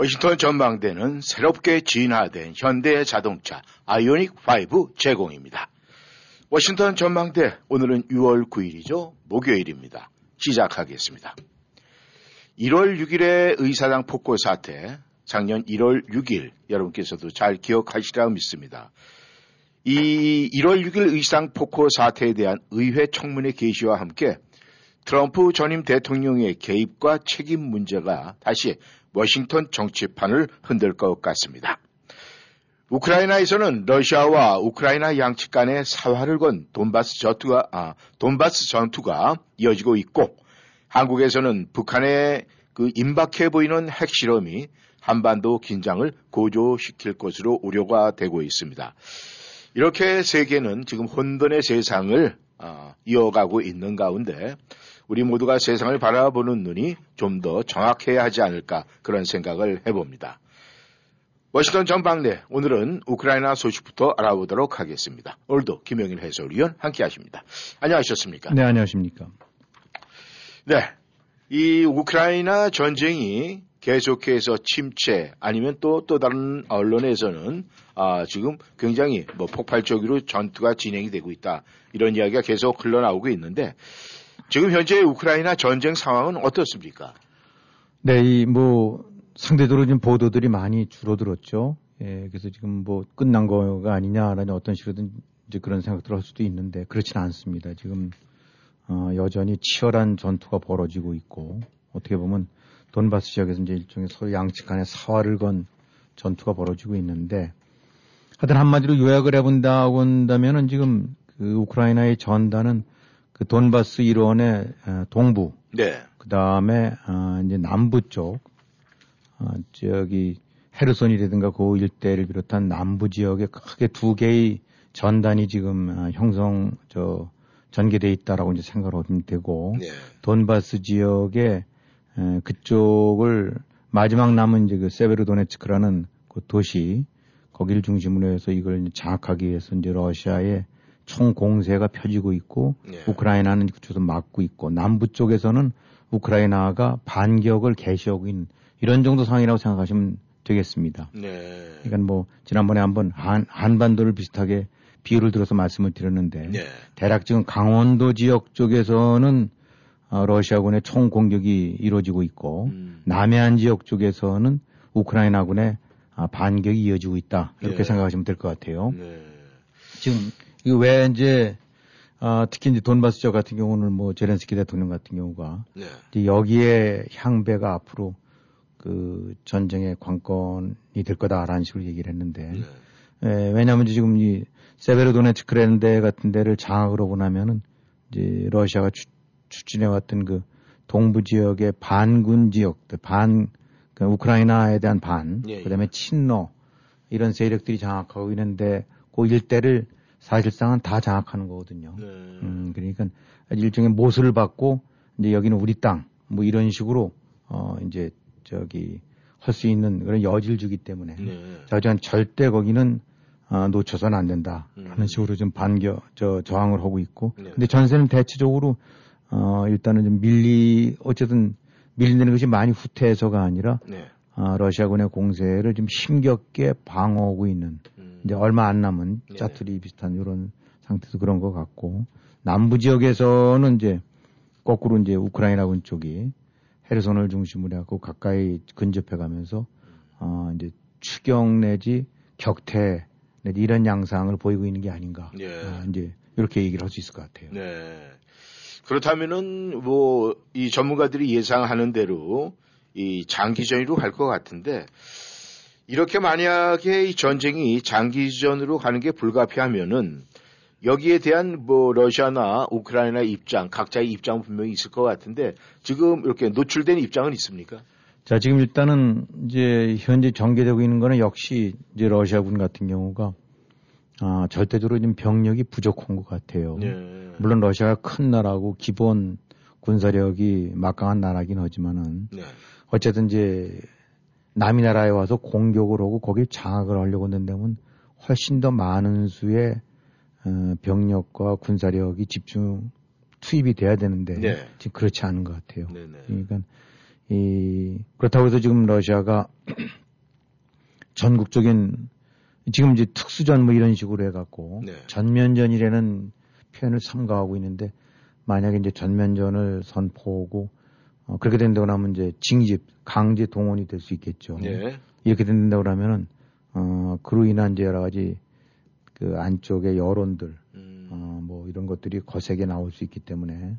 워싱턴 전망대는 새롭게 진화된 현대 자동차 아이오닉 5 제공입니다. 워싱턴 전망대 오늘은 6월 9일이죠. 목요일입니다. 시작하겠습니다. 1월 6일의 의사당 폭고 사태, 작년 1월 6일 여러분께서도 잘 기억하시리라 믿습니다. 이 1월 6일 의사당 폭고 사태에 대한 의회 청문회 개시와 함께 트럼프 전임 대통령의 개입과 책임 문제가 다시 워싱턴 정치판을 흔들 것 같습니다. 우크라이나에서는 러시아와 우크라이나 양측 간의 사활을 건 돈바스 전투가, 아, 돈바스 전투가 이어지고 있고 한국에서는 북한의 그 임박해 보이는 핵실험이 한반도 긴장을 고조시킬 것으로 우려가 되고 있습니다. 이렇게 세계는 지금 혼돈의 세상을 어, 이어가고 있는 가운데 우리 모두가 세상을 바라보는 눈이 좀 더 정확해야 하지 않을까 그런 생각을 해봅니다. 워싱턴 전방내 오늘은 우크라이나 소식부터 알아보도록 하겠습니다. 오늘도 김영일 해설위원 함께 하십니다. 안녕하셨습니까? 네, 안녕하십니까? 네. 이 우크라이나 전쟁이 계속해서 침체 아니면 또또 다른 언론에서는 아, 지금 굉장히 뭐 폭발적으로 전투가 진행이 되고 있다. 이런 이야기가 계속 흘러나오고 있는데 지금 현재 우크라이나 전쟁 상황은 어떻습니까? 네, 이 뭐 상대적으로 지금 보도들이 많이 줄어들었죠. 예, 그래서 지금 뭐 끝난 거가 아니냐라는 어떤 식으로든 이제 그런 생각들을 할 수도 있는데 그렇지는 않습니다. 지금 어, 여전히 치열한 전투가 벌어지고 있고 어떻게 보면 돈바스 지역에서 이제 일종의 서로 양측 간의 사활을 건 전투가 벌어지고 있는데 하여튼 한마디로 요약을 해본다고 한다면은 지금 그 우크라이나의 전단은 그 돈바스 일원의 동부, 네. 그 다음에 어, 이제 남부 쪽, 어, 저기 헤르손이라든가 그 일대를 비롯한 남부 지역에 크게 두 개의 전단이 지금 어, 형성 저 전개돼 있다라고 이제 생각을 하면 되고 네. 돈바스 지역에 에, 그쪽을 마지막 남은 이제 그 세베르도네츠크라는 그 도시 거기를 중심으로 해서 이걸 장악하기 위해서 이제 러시아의 총 공세가 펴지고 있고 네. 우크라이나는 그쪽에서 막고 있고 남부 쪽에서는 우크라이나가 반격을 개시하고 있는 이런 정도 상황이라고 생각하시면 되겠습니다. 네. 그러니까 뭐 지난번에 한번 한, 한반도를 비슷하게 비유를 들어서 말씀을 드렸는데 네. 대략 지금 강원도 지역 쪽에서는 어, 러시아군의 총 공격이 이루어지고 있고 음. 남해안 지역 쪽에서는 우크라이나군의 아, 반격이 이어지고 있다 이렇게 네. 생각하시면 될 것 같아요. 네. 지금 이거 왜 이제 아, 특히 이제 돈바스 지역 같은 경우는 뭐 제렌스키 대통령 같은 경우가 네. 이제 여기에 향배가 앞으로 그 전쟁의 관건이 될 거다라는 식으로 얘기를 했는데 네. 예, 왜냐하면 지금 이 세베르도네츠크라는 데 같은 데를 장악을 하고 나면은 이제 러시아가 추, 추진해왔던 그 동부 지역의 반군 지역들, 반, 그 우크라이나에 대한 반, 예, 예. 그 다음에 친러, 이런 세력들이 장악하고 있는데 그 일대를 사실상은 다 장악하는 거거든요. 네. 음, 그러니까 일종의 모습을 받고 이제 여기는 우리 땅, 뭐 이런 식으로 어, 이제 저기 할 수 있는 그런 여지를 주기 때문에 네. 자, 전 절대 거기는 아, 놓쳐서는 안 된다. 음. 하는 식으로 좀 반겨, 저, 저항을 하고 있고. 네. 근데 전세는 대체적으로, 어, 일단은 좀 밀리, 어쨌든 밀리는 것이 많이 후퇴해서가 아니라, 네. 아, 러시아군의 공세를 좀 힘겹게 방어하고 있는, 음. 이제 얼마 안 남은 네. 짜투리 비슷한 이런 상태도 그런 것 같고, 남부 지역에서는 이제 거꾸로 이제 우크라이나군 쪽이 헤르손을 중심으로 해갖고 가까이 근접해 가면서, 어, 이제 추경 내지 격퇴 내지 이런 양상을 보이고 있는 게 아닌가. 예. 아, 이제 이렇게 얘기를 할 수 있을 것 같아요. 네. 그렇다면은 뭐 이 전문가들이 예상하는 대로 이 장기전으로 갈 것 같은데 이렇게 만약에 이 전쟁이 장기전으로 가는 게 불가피하면은 여기에 대한 뭐 러시아나 우크라이나 입장 각자의 입장은 분명히 있을 것 같은데 지금 이렇게 노출된 입장은 있습니까? 자, 지금 일단은 이제 현재 전개되고 있는 거는 역시 이제 러시아군 같은 경우가 아, 절대적으로 지금 병력이 부족한 것 같아요. 네. 물론 러시아가 큰 나라고 기본 군사력이 막강한 나라긴 하지만은 네. 어쨌든 이제 남이 나라에 와서 공격을 하고 거기 장악을 하려고 한다면 훨씬 더 많은 수의 어, 병력과 군사력이 집중 투입이 돼야 되는데 네. 지금 그렇지 않은 것 같아요. 네네. 그러니까 이 그렇다고 해서 지금 러시아가 전국적인 지금 이제 특수전 뭐 이런 식으로 해갖고 네. 전면전이라는 표현을 삼가하고 있는데 만약에 이제 전면전을 선포하고 어, 그렇게 된다고 하면 이제 징집 강제 동원이 될 수 있겠죠. 네. 이렇게 된다고 하면은 어 그로 인한 이제 여러 가지 그 안쪽의 여론들 음. 어, 뭐 이런 것들이 거세게 나올 수 있기 때문에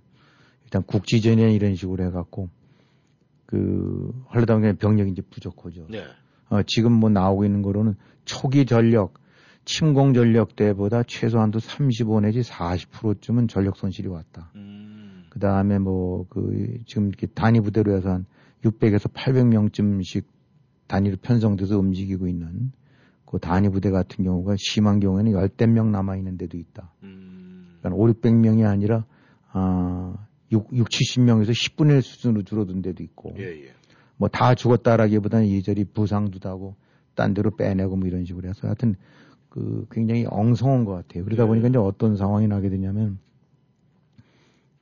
일단 국지전에 이런 식으로 해갖고 그 보니 병력이 이제 부족하죠. 네. 어, 지금 뭐 나오고 있는 거로는 초기 전력, 침공 전력 때보다 최소한도 35 내지 40%쯤은 전력 손실이 왔다. 음. 그 다음에 뭐 그 지금 이렇게 단위 부대로 해서 한 600에서 800명쯤씩 단위로 편성돼서 움직이고 있는 그 단위 부대 같은 경우가 심한 경우에는 열댓 명 남아 있는 데도 있다. 음. 그러니까 5, 600명이 아니라 아 6, 6 70명에서 10분의 1 수준으로 줄어든 데도 있고 예, 예. 뭐다 죽었다라기보다는 이리저리 부상도 하고 딴 데로 빼내고 뭐 이런 식으로 해서 하여튼 그 굉장히 엉성한 것 같아요. 그러다 네. 보니까 이제 어떤 상황이 나게 되냐면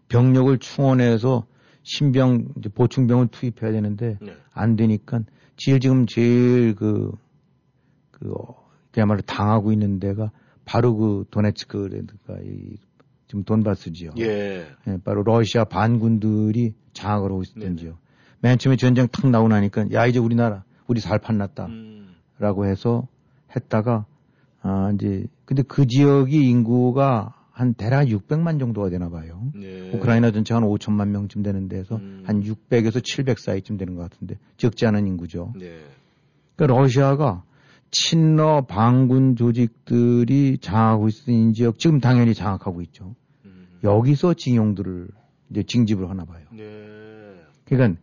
병력을 충원해서 신병 보충병을 투입해야 되는데 네. 안 되니까 제일 지금 제일 그, 그, 어, 그야말로 당하고 있는 데가 바로 그 도네츠크라든가 이 지금 돈바스지요. 예. 예, 바로 러시아 반군들이 장악을 하고 있었던 네네. 지역. 맨 처음에 전쟁 탁 나고 나니까 야 이제 우리나라 우리 살 판 났다라고 음. 해서 했다가 아 이제 근데 그 지역이 인구가 한 대략 600만 정도가 되나 봐요. 네. 우크라이나 전체가 한 5천만 명쯤 되는 데서 음. 한 600에서 700 사이쯤 되는 것 같은데 적지 않은 인구죠. 네. 그러니까 러시아가 친러 반군 조직들이 장악하고 있는 지역 지금 당연히 장악하고 있죠. 음. 여기서 징용들을 이제 징집을 하나 봐요. 네. 그러니까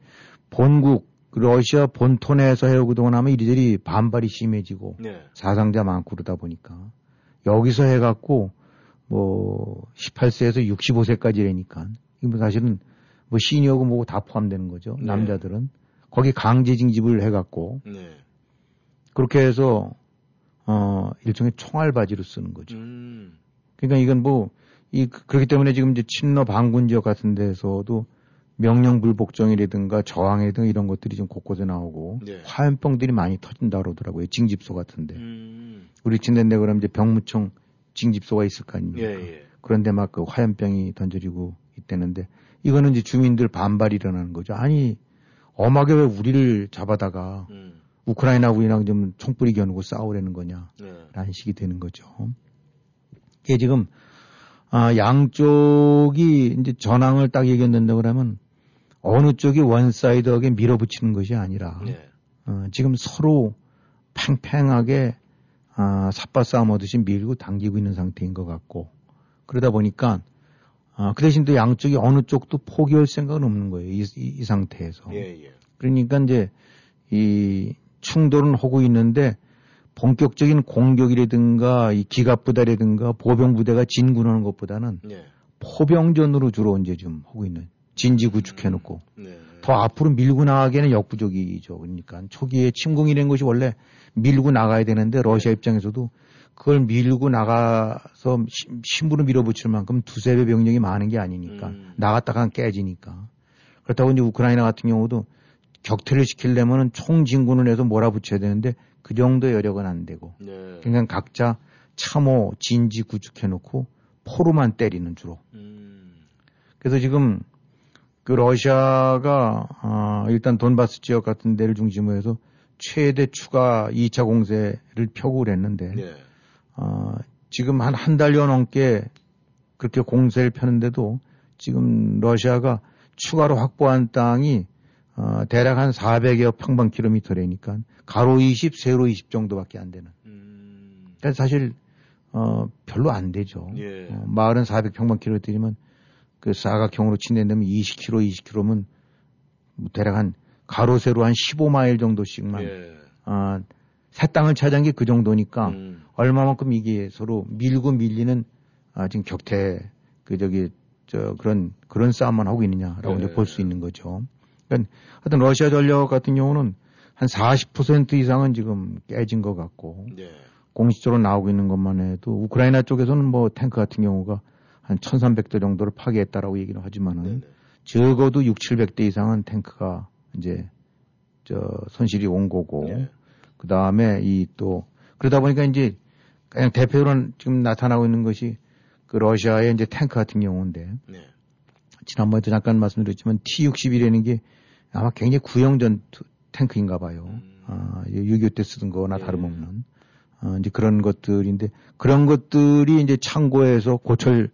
본국 러시아 본토 내에서 해오고 나면 이리저리 반발이 심해지고 네. 사상자 많고 그러다 보니까 여기서 해갖고 뭐 18세에서 65세까지라니까 이거 사실은 뭐 시니어고 뭐고 다 포함되는 거죠. 네. 남자들은 거기 강제 징집을 해갖고 네. 그렇게 해서 어 일종의 총알 바지로 쓰는 거죠. 음. 그러니까 이건 뭐, 이, 그렇기 때문에 지금 이제 친러 반군 지역 같은 데서도 명령 불복종이라든가 저항이라든가 이런 것들이 좀 곳곳에 나오고 네. 화염병들이 많이 터진다 그러더라고요. 징집소 같은데. 음. 우리 친데인데 그러면 이제 병무청 징집소가 있을 거 아닙니까? 예, 예. 그런데 막 그 화염병이 던져지고 있다는데 이거는 이제 주민들 반발이 일어나는 거죠. 아니, 엄하게 왜 우리를 잡아다가 음. 우크라이나 우리랑 좀 총부리 겨누고 싸우려는 거냐. 네. 라는 식이 되는 거죠. 이게 지금, 아, 양쪽이 이제 전황을 딱 얘기한다고 그러면 어느 쪽이 one side하게 밀어붙이는 것이 아니라, 네. 어, 지금 서로 팽팽하게, 아, 삿바 싸움 하듯이 밀고 당기고 있는 상태인 것 같고, 그러다 보니까, 아, 그 대신 또 양쪽이 어느 쪽도 포기할 생각은 없는 거예요. 이, 이- 이 상태에서. 예, 예. 그러니까 이제 이 충돌은 하고 있는데 본격적인 공격이라든가 이 기갑부대라든가 보병부대가 진군하는 것보다는 네. 포병전으로 주로 이제 좀 하고 있는 진지 구축해놓고 네. 더 앞으로 밀고 나가기에는 역부족이죠. 그러니까 초기에 침공이라는 것이 원래 밀고 나가야 되는데 러시아 입장에서도 그걸 밀고 나가서 심- 심부로 밀어붙일 만큼 두세 배 병력이 많은 게 아니니까 음. 나갔다가 깨지니까 그렇다고 이제 우크라이나 같은 경우도 격퇴를 시키려면은 총 진군을 해서 몰아붙여야 되는데 그 정도 여력은 안 되고 네. 그러니까 각자 참호 진지 구축해놓고 포로만 때리는 주로 음. 그래서 지금 그 러시아가 아, 일단 돈바스 지역 같은 데를 중심으로 해서 최대 추가 2차 공세를 펴고 그랬는데 네. 아, 지금 한 한 달여 넘게 그렇게 공세를 펴는데도 지금 러시아가 추가로 확보한 땅이 어, 대략 한 400여 평방 킬로미터라니까 가로 20, 세로 20 정도밖에 안 되는. 음. 그러니까 사실 어, 별로 안 되죠. 예. 어, 마을은 400평방 킬로미터지만 그 사각형으로 친다면 20km, 20km면 뭐 대략 한 가로 세로 한 15마일 정도씩만 예. 아, 새 땅을 차지한 게 그 정도니까 음. 얼마만큼 이게 서로 밀고 밀리는 아, 지금 격퇴 그 저기 저 그런 그런 싸움만 하고 있느냐라고 네. 이제 볼 수 있는 거죠. 그러니까 하여튼 러시아 전력 같은 경우는 한 40% 이상은 지금 깨진 것 같고 네. 공식적으로 나오고 있는 것만 해도 우크라이나 쪽에서는 뭐 탱크 같은 경우가 한 1,300대 정도를 파괴했다라고 얘기를 하지만은 네네. 적어도 6, 700대 이상은 탱크가 이제 저 손실이 온 거고 네. 그 다음에 이 또 그러다 보니까 이제 그냥 대표로 지금 나타나고 있는 것이 그 러시아의 이제 탱크 같은 경우인데 네. 지난번에도 잠깐 말씀드렸지만 T-61이라는 게 아마 굉장히 구형 전 투- 탱크인가 봐요. 음. 아, 6.25 때 쓰던 거나 예. 다름없는. 어, 이제 그런 것들인데 그런 것들이 이제 창고에서 고철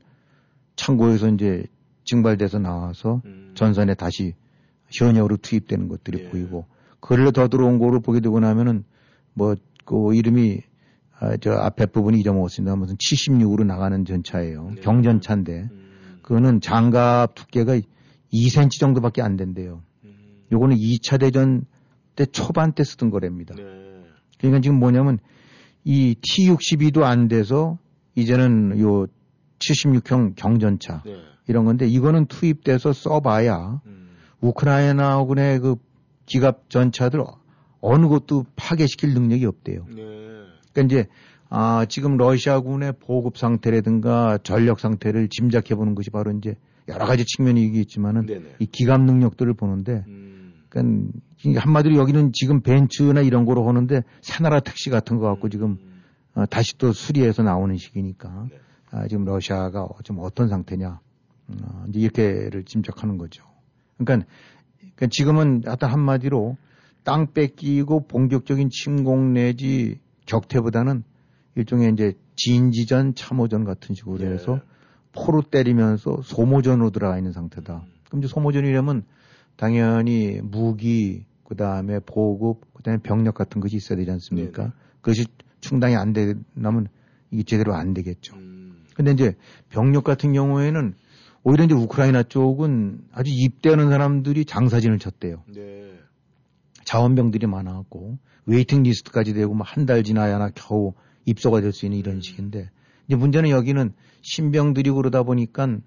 창고에서 이제 증발돼서 나와서 음. 전선에 다시 현역으로 투입되는 것들이 예. 보이고 그걸로 더 들어온 거를 보게 되고 나면은 뭐 그 이름이 아, 저 앞에 부분이 잊어먹었습니다. 무슨 76으로 나가는 전차예요. 네. 경전차인데 음. 그거는 장갑 두께가 2cm 정도밖에 안 된대요. 음. 요거는 2차 대전 때 초반 때 쓰던 거랍니다. 네. 그러니까 지금 뭐냐면 이 T62도 안 돼서 이제는 요 76형 경전차 네. 이런 건데 이거는 투입돼서 써봐야 음. 우크라이나군의 그 기갑 전차들 어느 것도 파괴시킬 능력이 없대요. 네. 그러니까 이제 아 지금 러시아군의 보급 상태라든가 전력 상태를 짐작해 보는 것이 바로 이제 여러 가지 측면이 있겠지만은 네네. 이 기갑 능력들을 보는데 음. 그러니까 한마디로 여기는 지금 벤츠나 이런 거로 하는데 새나라 택시 같은 거 갖고 지금 음. 어, 다시 또 수리해서 나오는 시기니까 네. 아, 지금 러시아가 좀 어떤 상태냐 어, 이제 이렇게를 짐작하는 거죠. 그러니까, 그러니까 지금은 하여튼 한마디로 땅 뺏기고 본격적인 침공 내지 격퇴보다는 일종의 이제 진지전 참호전 같은 식으로 네. 해서 포로 때리면서 소모전으로 들어가 있는 상태다. 그럼 이제 소모전이라면 당연히 무기, 그 다음에 보급, 그 다음에 병력 같은 것이 있어야 되지 않습니까? 네네. 그것이 충당이 안 되면 이게 제대로 안 되겠죠. 음. 근데 이제 병력 같은 경우에는 오히려 이제 우크라이나 쪽은 아주 입대하는 사람들이 장사진을 쳤대요. 네. 자원병들이 많아갖고 waiting list까지 되고 뭐 한 달 지나야나 겨우 입소가 될 수 있는 이런 식인데 이제 문제는 여기는 신병들이 그러다 보니까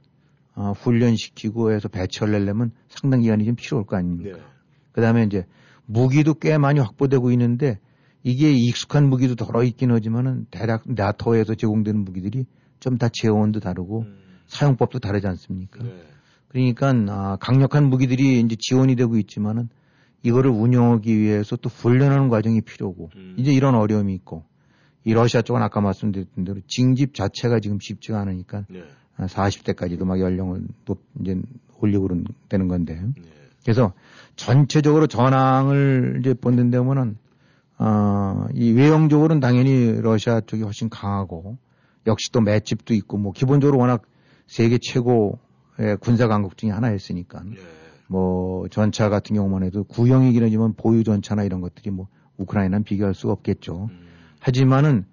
어, 훈련시키고 해서 배치를 내려면 상당 기간이 좀 필요할 거 아닙니까? 네. 그 다음에 이제 무기도 꽤 많이 확보되고 있는데 이게 익숙한 무기도 덜어 있긴 하지만은 대략 나토에서 제공되는 무기들이 좀 다 재원도 다르고 음. 사용법도 다르지 않습니까? 네. 그러니까 아, 강력한 무기들이 이제 지원이 되고 있지만은 이거를 운영하기 위해서 또 훈련하는 과정이 필요고 음. 이제 이런 어려움이 있고 이 러시아 쪽은 아까 말씀드렸던 대로 징집 자체가 지금 쉽지가 않으니까 네. 40대까지도 막 연령을 높 이제 올리고 그런 되는 건데 네. 그래서 전체적으로 전황을 이제 본는 데면은 어, 이 외형적으로는 당연히 러시아 쪽이 훨씬 강하고 역시 또 맷집도 있고 뭐 기본적으로 워낙 세계 최고의 군사 강국 중에 하나였으니까 네. 뭐 전차 같은 경우만 해도 구형이긴 하지만 보유 전차나 이런 것들이 뭐 우크라이나는 비교할 수가 없겠죠. 음. 하지만은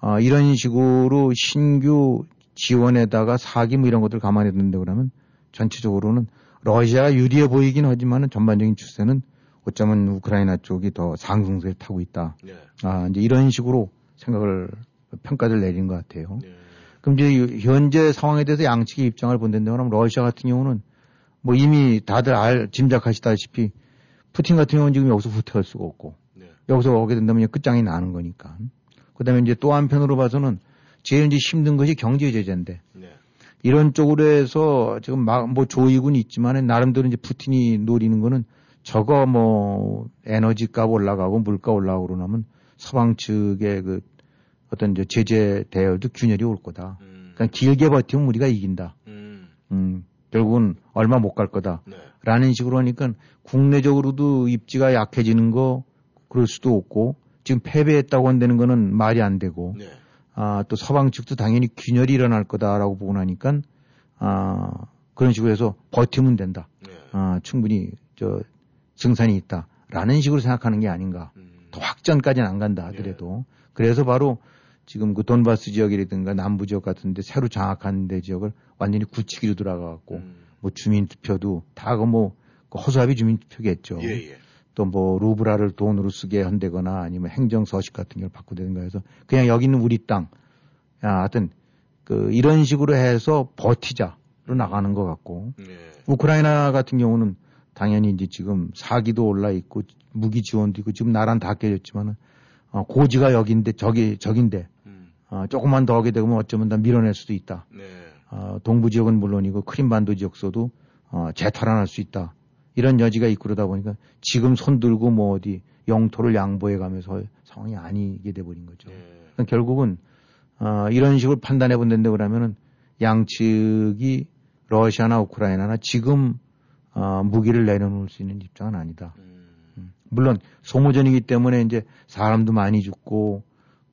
어, 이런 식으로 신규 지원에다가 사기 뭐 이런 것들 감안해 둔다 그러면 전체적으로는 러시아가 유리해 보이긴 하지만은 전반적인 추세는 어쩌면 우크라이나 쪽이 더 상승세를 타고 있다. 네. 아, 이제 이런 식으로 생각을 평가를 내린 것 같아요. 네. 그럼 이제 이- 현재 상황에 대해서 양측의 입장을 본다는데 그럼 러시아 같은 경우는 뭐 이미 다들 알, 짐작하시다시피 푸틴 같은 경우는 지금 여기서 후퇴할 수가 없고 네. 여기서 오게 된다면 끝장이 나는 거니까. 그 다음에 이제 또 한편으로 봐서는 제일 이제 힘든 것이 경제 제재인데 네. 이런 쪽으로 해서 지금 막 뭐 조이군이 있지만 나름대로 이제 푸틴이 노리는 거는 저거 뭐 에너지 값 올라가고 물가 올라가고 그러면 서방 측의 그 어떤 이제 제재 대열도 균열이 올 거다. 음. 그러니까 길게 버티면 우리가 이긴다. 음. 음, 결국은 얼마 못 갈 거다. 네. 라는 식으로 하니까 국내적으로도 입지가 약해지는 거 그럴 수도 없고 지금 패배했다고 한다는 거는 말이 안 되고 네. 아, 또 서방 측도 당연히 균열이 일어날 거다라고 보고 나니까 아, 그런 식으로 해서 버티면 된다. 네. 아, 충분히 저 승산이 있다라는 식으로 생각하는 게 아닌가. 음. 더 확전까지는 안 간다 하더라도 그래서 바로 지금 그 돈바스 지역이라든가 남부 지역 같은데 새로 장악한 데 지역을 완전히 굳히기로 들어가갖고 음. 뭐 주민 투표도 다그뭐 허수아비 주민 투표겠죠. 예, 예. 또뭐 루브라를 돈으로 쓰게 한다거나 아니면 행정 서식 같은 걸 바꾸든가 해서 그냥 여기 있는 우리 땅, 야, 하여튼 그 이런 식으로 해서 버티자로 나가는 것 같고 네. 우크라이나 같은 경우는 당연히 이제 지금 사기도 올라 있고 무기 지원도 있고 지금 나란 다 깨졌지만은 어, 고지가 여기인데 저기 저긴데 음. 어, 조금만 더 하게 되면 어쩌면 다 밀어낼 수도 있다. 네. 어, 동부 지역은 물론이고 크림반도 지역서도 어, 재탈환할 수 있다. 이런 여지가 있고 그러다 보니까 지금 손 들고 뭐 어디 영토를 양보해 가면서 할 상황이 아니게 돼 버린 거죠. 네. 그러니까 결국은 어, 이런 식으로 판단해 본다는데 그러면은 양측이 러시아나 우크라이나나 지금 어, 무기를 내려놓을 수 있는 입장은 아니다. 음. 음. 물론 소모전이기 때문에 이제 사람도 많이 죽고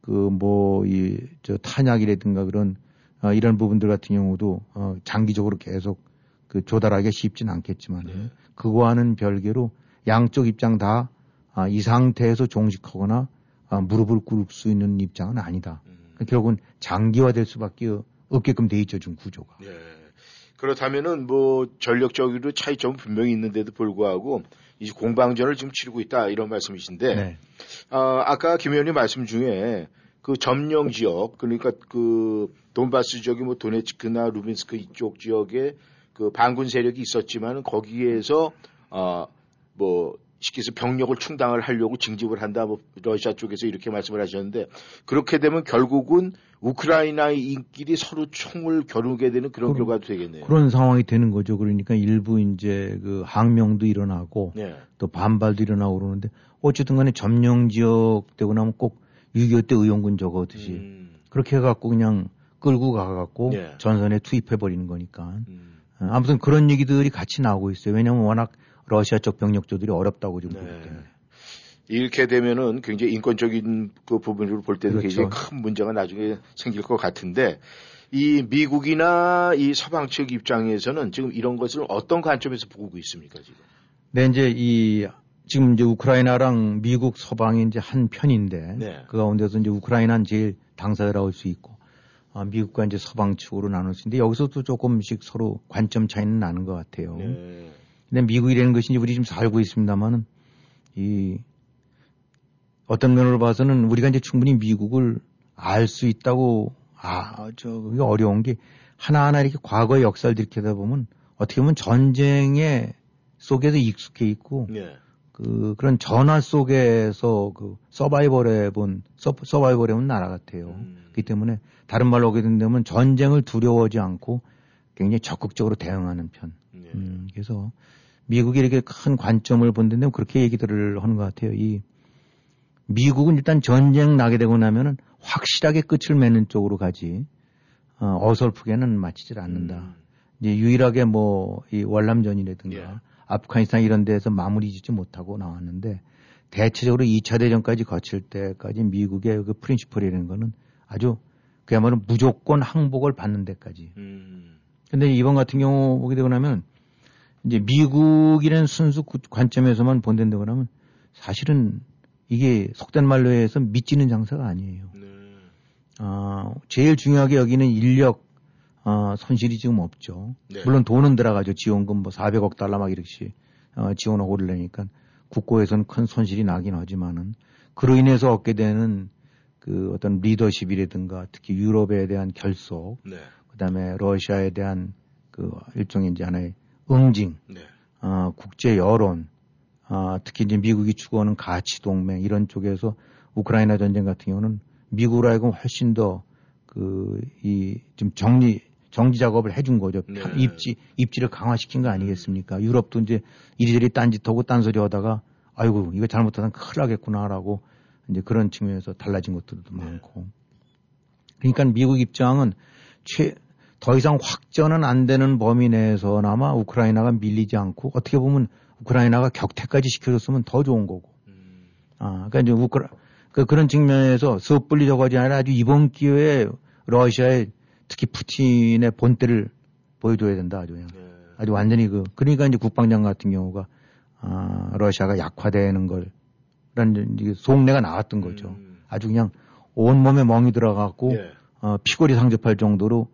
그 뭐 이 저 탄약이라든가 그런 어, 이런 부분들 같은 경우도 어, 장기적으로 계속 그 조달하기가 쉽진 않겠지만 네. 그거와는 별개로 양쪽 입장 다 아, 이 상태에서 종식하거나 아, 무릎을 꿇을 수 있는 입장은 아니다. 음. 그러니까 결국은 장기화될 수밖에 없게끔 돼 있죠 지금 구조가. 예. 그렇다면은 뭐 전력적으로 차이점은 분명히 있는데도 불구하고 이제 공방전을 지금 치르고 있다 이런 말씀이신데 네. 아, 아까 김 의원님 말씀 중에 그 점령 지역 그러니까 그 돈바스 지역이 뭐 도네츠크나 루빈스크 이쪽 지역에 그 반군 세력이 있었지만 거기에서 아뭐 해서 병력을 충당을 하려고 징집을 한다 뭐 러시아 쪽에서 이렇게 말씀을 하셨는데 그렇게 되면 결국은 우크라이나인끼리 서로 총을 겨루게 되는 그런 그럼- 결과도 되겠네요. 그런 상황이 되는 거죠. 그러니까 일부 이제 그 항명도 일어나고 네. 또 반발도 일어나고 그러는데 어쨌든 간에 점령 지역 되고 나면 꼭 6.25때 의용군 저거듯이 음, 그렇게 해갖고 그냥 끌고 가갖고 예. 전선에 투입해버리는 거니까. 음, 어, 아무튼 그런 얘기들이 같이 나오고 있어요. 왜냐하면 워낙 러시아 쪽 병력조들이 어렵다고 지금 보기 네. 때문에. 이렇게 되면은 굉장히 인권적인 그 부분으로 볼 때도 그렇죠. 굉장히 큰 문제가 나중에 생길 것 같은데 이 미국이나 이 서방 측 입장에서는 지금 이런 것을 어떤 관점에서 보고 있습니까 지금? 네, 이제 이 지금 이제 우크라이나랑 미국 서방이 이제 한 편인데 네. 그 가운데서 이제 우크라이나는 제일 당사자라고 할 수 있고 아, 미국과 이제 서방 측으로 나눌 수 있는데 여기서도 조금씩 서로 관점 차이는 나는 것 같아요. 네. 근데 미국이라는 것이 이제 우리 지금 살고 있습니다만은 이 어떤 면으로 봐서는 우리가 이제 충분히 미국을 알 수 있다고 아, 저, 그게 어려운 게 하나하나 이렇게 과거의 역사를 들켜다 보면 어떻게 보면 전쟁의 속에서 익숙해 있고 네. 그 그런 전화 속에서 그 서바이벌해 본 서, 서바이벌해 본 나라 같아요. 음. 그렇기 때문에 다른 말로 하게 된다면 전쟁을 두려워하지 않고 굉장히 적극적으로 대응하는 편. 네. 음, 그래서 미국이 이렇게 큰 관점을 본다면 그렇게 얘기들을 하는 것 같아요. 이 미국은 일단 전쟁 나게 되고 나면은 확실하게 끝을 맺는 쪽으로 가지 어, 어설프게는 마치질 않는다. 음. 이제 유일하게 뭐 이 월남전이라든가 예. 아프가니스탄 이런 데에서 마무리 짓지 못하고 나왔는데 대체적으로 2차 대전까지 거칠 때까지 미국의 그 프린시플이라는 거는 아주 그야말로 무조건 항복을 받는 데까지 음. 근데 이번 같은 경우 보게 되고 나면 이제 미국이라는 순수 구- 관점에서만 본다고 그러면 사실은 이게 속된 말로 해서 믿지는 장사가 아니에요. 네. 아, 제일 중요하게 여기는 인력 어, 손실이 지금 없죠. 네. 물론 돈은 들어가죠. 지원금 뭐 400억 달러 막 이렇게 어, 지원하고 그러려니까 국고에서는 큰 손실이 나긴 하지만은 그로 인해서 얻게 되는 그 어떤 리더십이라든가 특히 유럽에 대한 결속 네. 그다음에 러시아에 대한 그 일종의 이제 하나의 응징, 네. 어, 국제 여론, 어, 특히 이제 미국이 추구하는 가치 동맹 이런 쪽에서 우크라이나 전쟁 같은 경우는 미국으로 하여금 훨씬 더 그 이 좀 정리 정지 작업을 해준 거죠. 네. 입지 입지를 강화시킨 거 아니겠습니까? 유럽도 이제 이리저리 딴짓하고 딴소리 하다가 아이고 이거 잘못하면 큰일 나겠구나라고 이제 그런 측면에서 달라진 것들도 네. 많고. 그러니까 미국 입장은 최, 더 이상 확전은 안 되는 범위 내에서나마 우크라이나가 밀리지 않고 어떻게 보면 우크라이나가 격퇴까지 시켜줬으면 더 좋은 거고. 음. 아, 그러니까 이제 우크라, 그, 그런 측면에서 섣불리 저거지 아니라 아주 이번 기회에 러시아의 특히 푸틴의 본때를 보여줘야 된다 아주 그냥. 네. 아주 완전히 그, 그러니까 이제 국방장 같은 경우가, 아, 러시아가 약화되는 걸, 라는 이제 속내가 나왔던 거죠. 음. 아주 그냥 온 몸에 멍이 들어갔고, 예. 어, 피골이 상접할 정도로,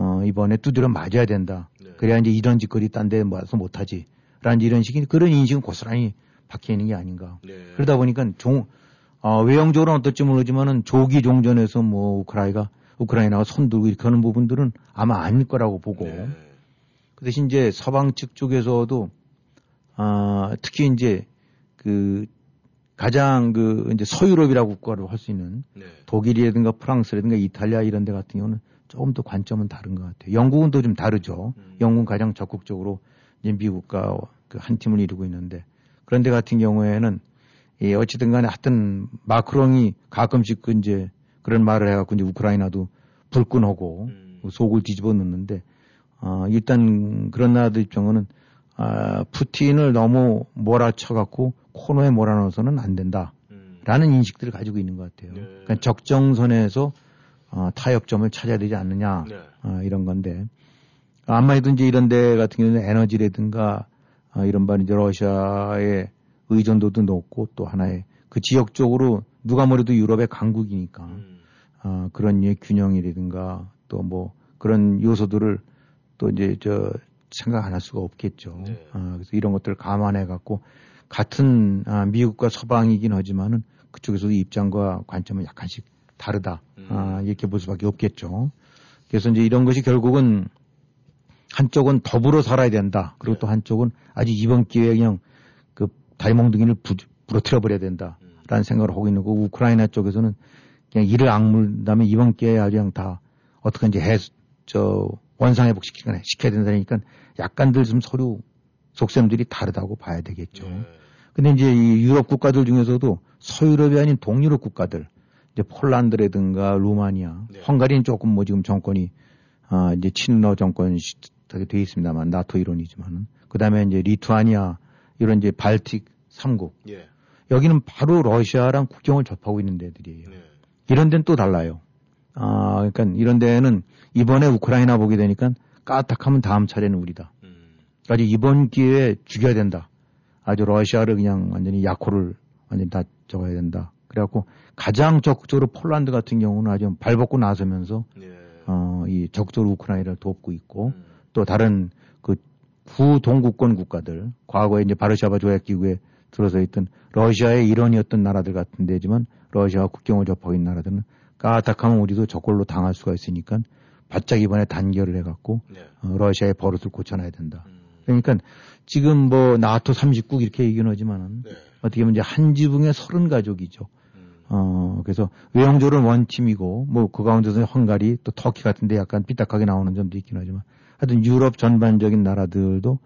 어, 이번에 두드려 맞아야 된다. 네. 그래야 이제 이런 짓거리 딴데 모아서 못하지. 라는 이런 식의 그런 인식은 고스란히 박혀 있는 게 아닌가. 네. 그러다 보니까 종, 어, 외형적으로는 어떨지 모르지만은 조기 종전에서 뭐 우크라이나가 우크라이나가 손들고 이렇게 하는 부분들은 아마 아닐 거라고 보고 네. 그 대신 이제 서방 측 쪽에서도 아, 특히 이제 그 가장 그 이제 서유럽이라고 국가로 할 수 있는 네. 독일이라든가 프랑스라든가 이탈리아 이런 데 같은 경우는 조금 더 관점은 다른 것 같아요. 영국은 또 좀 다르죠. 음. 영국은 가장 적극적으로 이제 미국과 그 한 팀을 이루고 있는데 그런데 같은 경우에는 예, 어찌든 간에 하여튼 마크롱이 가끔씩 그 이제 그런 말을 해갖고 이제 우크라이나도 불끈하고 음. 속을 뒤집어 놓는데 어, 일단 그런 나라들 입장은 아, 푸틴을 너무 몰아쳐갖고 코너에 몰아넣어서는 안 된다. 음. 라는 인식들을 가지고 있는 것 같아요. 네. 그러니까 적정선에서 어, 타협점을 찾아야 되지 않느냐 네. 어, 이런 건데 이제 이런 데 같은 경우는 에너지라든가 어, 이런 바 이제 러시아의 의존도도 높고 또 하나의 그 지역적으로 누가 뭐래도 유럽의 강국이니까 음. 어, 그런 예 균형이라든가 또 뭐 그런 요소들을 또 이제 저 생각 안 할 수가 없겠죠. 네. 어, 그래서 이런 것들을 감안해 갖고 같은 아, 미국과 서방이긴 하지만은 그쪽에서도 입장과 관점은 약간씩 다르다. 음. 아, 이렇게 볼 수밖에 없겠죠. 그래서 이제 이런 것이 결국은 한쪽은 더불어 살아야 된다. 그리고 네. 또 한쪽은 아주 이번 기회에 그냥 그 다리몽둥이를 부, 부러뜨려 버려야 된다. 음. 라는 생각을 하고 있는 거고 우크라이나 쪽에서는 그냥 이를 악물 다음에 이번 기회에 아주 그냥 다 어떻게 이제 해, 저 원상회복 시키거나 시켜야 된다니까 약간들 좀 서로 속셈들이 다르다고 봐야 되겠죠. 네. 근데 이제 이 유럽 국가들 중에서도 서유럽이 아닌 동유럽 국가들, 이제 폴란드라든가 루마니아, 네. 헝가리는 조금 뭐 지금 정권이 아 이제 친러 정권 시하게 돼 있습니다만 나토 이론이지만은 그다음에 이제 리투아니아 이런 이제 발틱 3국 예. 여기는 바로 러시아랑 국경을 접하고 있는 데들이에요. 네. 이런 데는 또 달라요. 아, 그러니까 이런 데는 이번에 우크라이나 보게 되니까 까딱하면 다음 차례는 우리다. 음. 아주 이번 기회에 죽여야 된다. 아주 러시아를 그냥 완전히 약호를 완전히 다 적어야 된다. 그래갖고 가장 적극적으로 폴란드 같은 경우는 아주 발벗고 나서면서 네. 어, 이 적극적으로 우크라이나를 돕고 있고 음. 또 다른 그 구동국권 국가들 과거에 이제 바르샤바 조약 기구에 들어서 있던 러시아의 일원이었던 나라들 같은 데지만 러시아와 국경을 접하고 있는 나라들은 까딱하면 우리도 저걸로 당할 수가 있으니까 바짝 이번에 단결을 해갖고 네. 어, 러시아의 버릇을 고쳐놔야 된다. 음. 그러니까 지금 뭐 나토 30국 이렇게 얘기는 하지만은 네. 어떻게 보면 이제 한 지붕의 서른 가족이죠. 음. 어, 그래서 외형적으로는 원팀이고 뭐 그 가운데서 헝가리 또 터키 같은데 약간 삐딱하게 나오는 점도 있긴 하지만 하여튼 유럽 전반적인 나라들도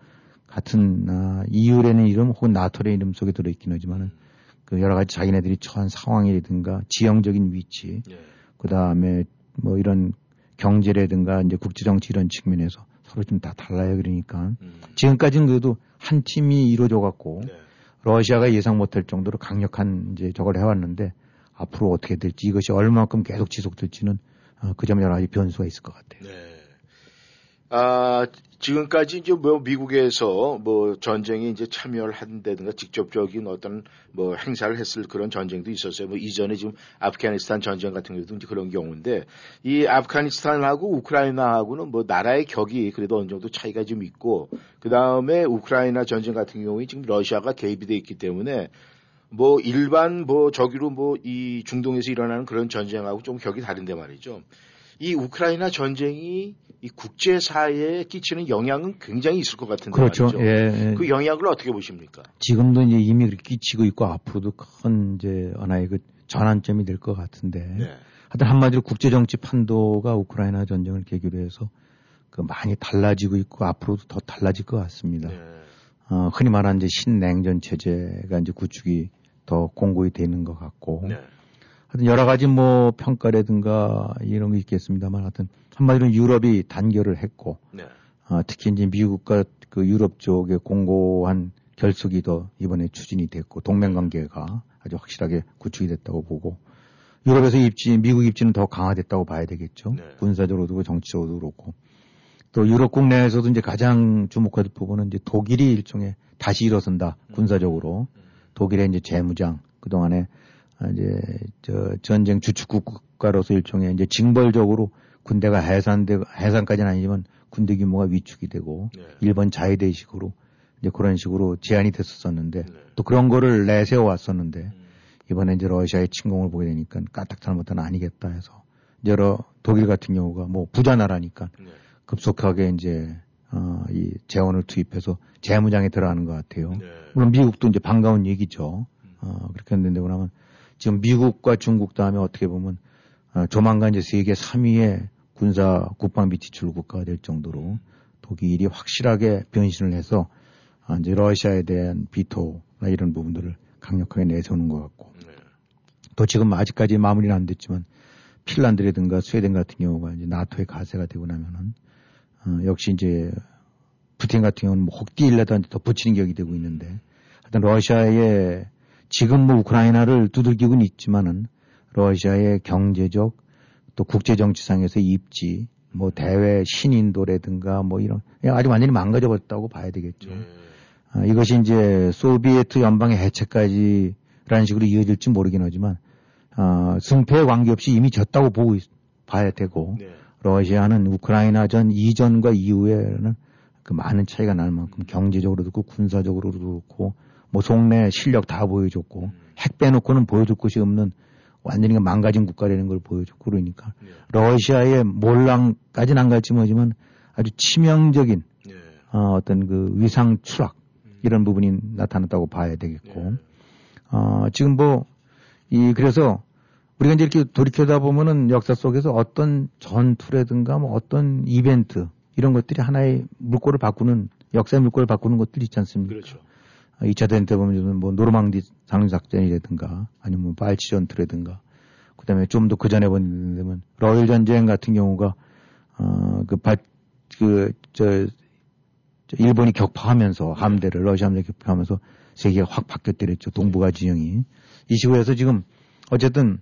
같은 아, EU라는 이름 혹은 나토라는 이름 속에 들어있긴 하지만은 그 여러 가지 자기네들이 처한 상황이라든가 지형적인 위치 예. 그 다음에 뭐 이런 경제라든가 이제 국제정치 이런 측면에서 서로 좀 다 달라요. 그러니까 음. 지금까지는 그래도 한 팀이 이루어져 갖고 네. 러시아가 예상 못할 정도로 강력한 이제 저걸 해왔는데 앞으로 어떻게 될지 이것이 얼마만큼 계속 지속될지는 어, 그 점에 여러 가지 변수가 있을 것 같아요. 네. 아, 지금까지 이제 뭐 미국에서 뭐 전쟁에 이제 참여를 한다든가 직접적인 어떤 뭐 행사를 했을 그런 전쟁도 있었어요. 뭐 이전에 지금 아프가니스탄 전쟁 같은 경우도 이제 그런 경우인데 이 아프가니스탄하고 우크라이나하고는 뭐 나라의 격이 그래도 어느 정도 차이가 좀 있고 그 다음에 우크라이나 전쟁 같은 경우에 지금 러시아가 개입이 돼 있기 때문에 뭐 일반 뭐 저기로 뭐 이 중동에서 일어나는 그런 전쟁하고 좀 격이 다른데 말이죠. 이 우크라이나 전쟁이 이 국제 사회에 끼치는 영향은 굉장히 있을 것 같은데 그렇죠. 말이죠. 예, 예. 그 영향을 어떻게 보십니까? 지금도 이제 이미 그렇게 끼치고 있고 앞으로도 큰 이제 하나의 그 전환점이 될 것 같은데 네. 하여튼 한마디로 국제 정치 판도가 우크라이나 전쟁을 계기로 해서 그 많이 달라지고 있고 앞으로도 더 달라질 것 같습니다. 네. 어, 흔히 말하는 이제 신냉전 체제가 이제 구축이 더 공고히 되는 것 같고 네. 하여튼 여러 가지 뭐 평가라든가 이런 게 있겠습니다만 하여튼 한마디로 유럽이 단결을 했고 네. 어, 특히 이제 미국과 그 유럽 쪽의 공고한 결속이 더 이번에 추진이 됐고 동맹 관계가 아주 확실하게 구축이 됐다고 보고 유럽에서 입지 미국 입지는 더 강화됐다고 봐야 되겠죠. 네. 군사적으로도 그렇고 정치적으로도 그렇고 또 유럽 국내에서도 이제 가장 주목할 부분은 이제 독일이 일종의 다시 일어선다 군사적으로 독일의 이제 재무장 그동안에 아, 이제 저 전쟁 주축국 국가로서 일종의 이제 징벌적으로 군대가 해산되 해산까지는 아니지만 군대 규모가 위축이 되고 네. 일본 자위대식으로 이제 그런 식으로 제한이 됐었었는데 네. 또 그런 거를 내세워 왔었는데 음. 이번에 이제 러시아의 침공을 보게 되니까 까딱 잘못은 아니겠다 해서 여러 독일 같은 경우가 뭐 부자 나라니까 네. 급속하게 이제 어, 이 재원을 투입해서 재무장에 들어가는 것 같아요. 네. 물론 미국도 이제 반가운 얘기죠. 어, 그렇게 했는데 그러면 지금 미국과 중국 다음에 어떻게 보면 어, 조만간 이제 세계 3위의 군사 국방비 지출 국가가 될 정도로 독일이 확실하게 변신을 해서 아, 이제 러시아에 대한 비토나 이런 부분들을 강력하게 내세우는 것 같고 네. 또 지금 아직까지 마무리는 안 됐지만 핀란드라든가 스웨덴 같은 경우가 이제 나토의 가세가 되고 나면은 어, 역시 이제 푸틴 같은 경우는 뭐 혹디일레도 더 붙이는 격이 되고 있는데 하여튼 러시아의 지금 뭐 우크라이나를 두들기고는 있지만은 러시아의 경제적 또 국제 정치상에서 입지 뭐 대외 신인도라든가 뭐 이런 아주 완전히 망가져 버렸다고 봐야 되겠죠. 네. 아, 이것이 이제 소비에트 연방의 해체까지라는 식으로 이어질지 모르긴 하지만 아, 승패에 관계없이 이미 졌다고 보고 있, 봐야 되고 네. 러시아는 우크라이나 전 이전과 이후에는 그 많은 차이가 날 만큼 경제적으로도 그렇고 군사적으로도 그렇고 뭐 속내 실력 다 보여줬고 음. 핵 빼놓고는 보여줄 것이 없는 완전히 망가진 국가라는 걸 보여줬고 그러니까 네. 러시아의 몰랑까지는 안 갈지 모르지만 아주 치명적인 네. 어, 어떤 그 위상 추락 음. 이런 부분이 나타났다고 봐야 되겠고 네. 어, 지금 뭐 이 그래서 우리가 이제 이렇게 돌이켜다 보면은 역사 속에서 어떤 전투라든가 뭐 어떤 이벤트 이런 것들이 하나의 물꼬를 바꾸는 역사의 물꼬를 바꾸는 것들이 있지 않습니까? 그렇죠. 2차 대전 때 보면 뭐 노르망디 상륙작전이라든가 아니면 뭐 발치 전투라든가 그다음에 좀 더 그 전에 보면 러일 전쟁 같은 경우가 어그발그저 저 일본이 격파하면서 함대를 러시아 함대 격파하면서 세계가 확 바뀌었더랬죠 동북아 진영이 이 시구에서 지금 어쨌든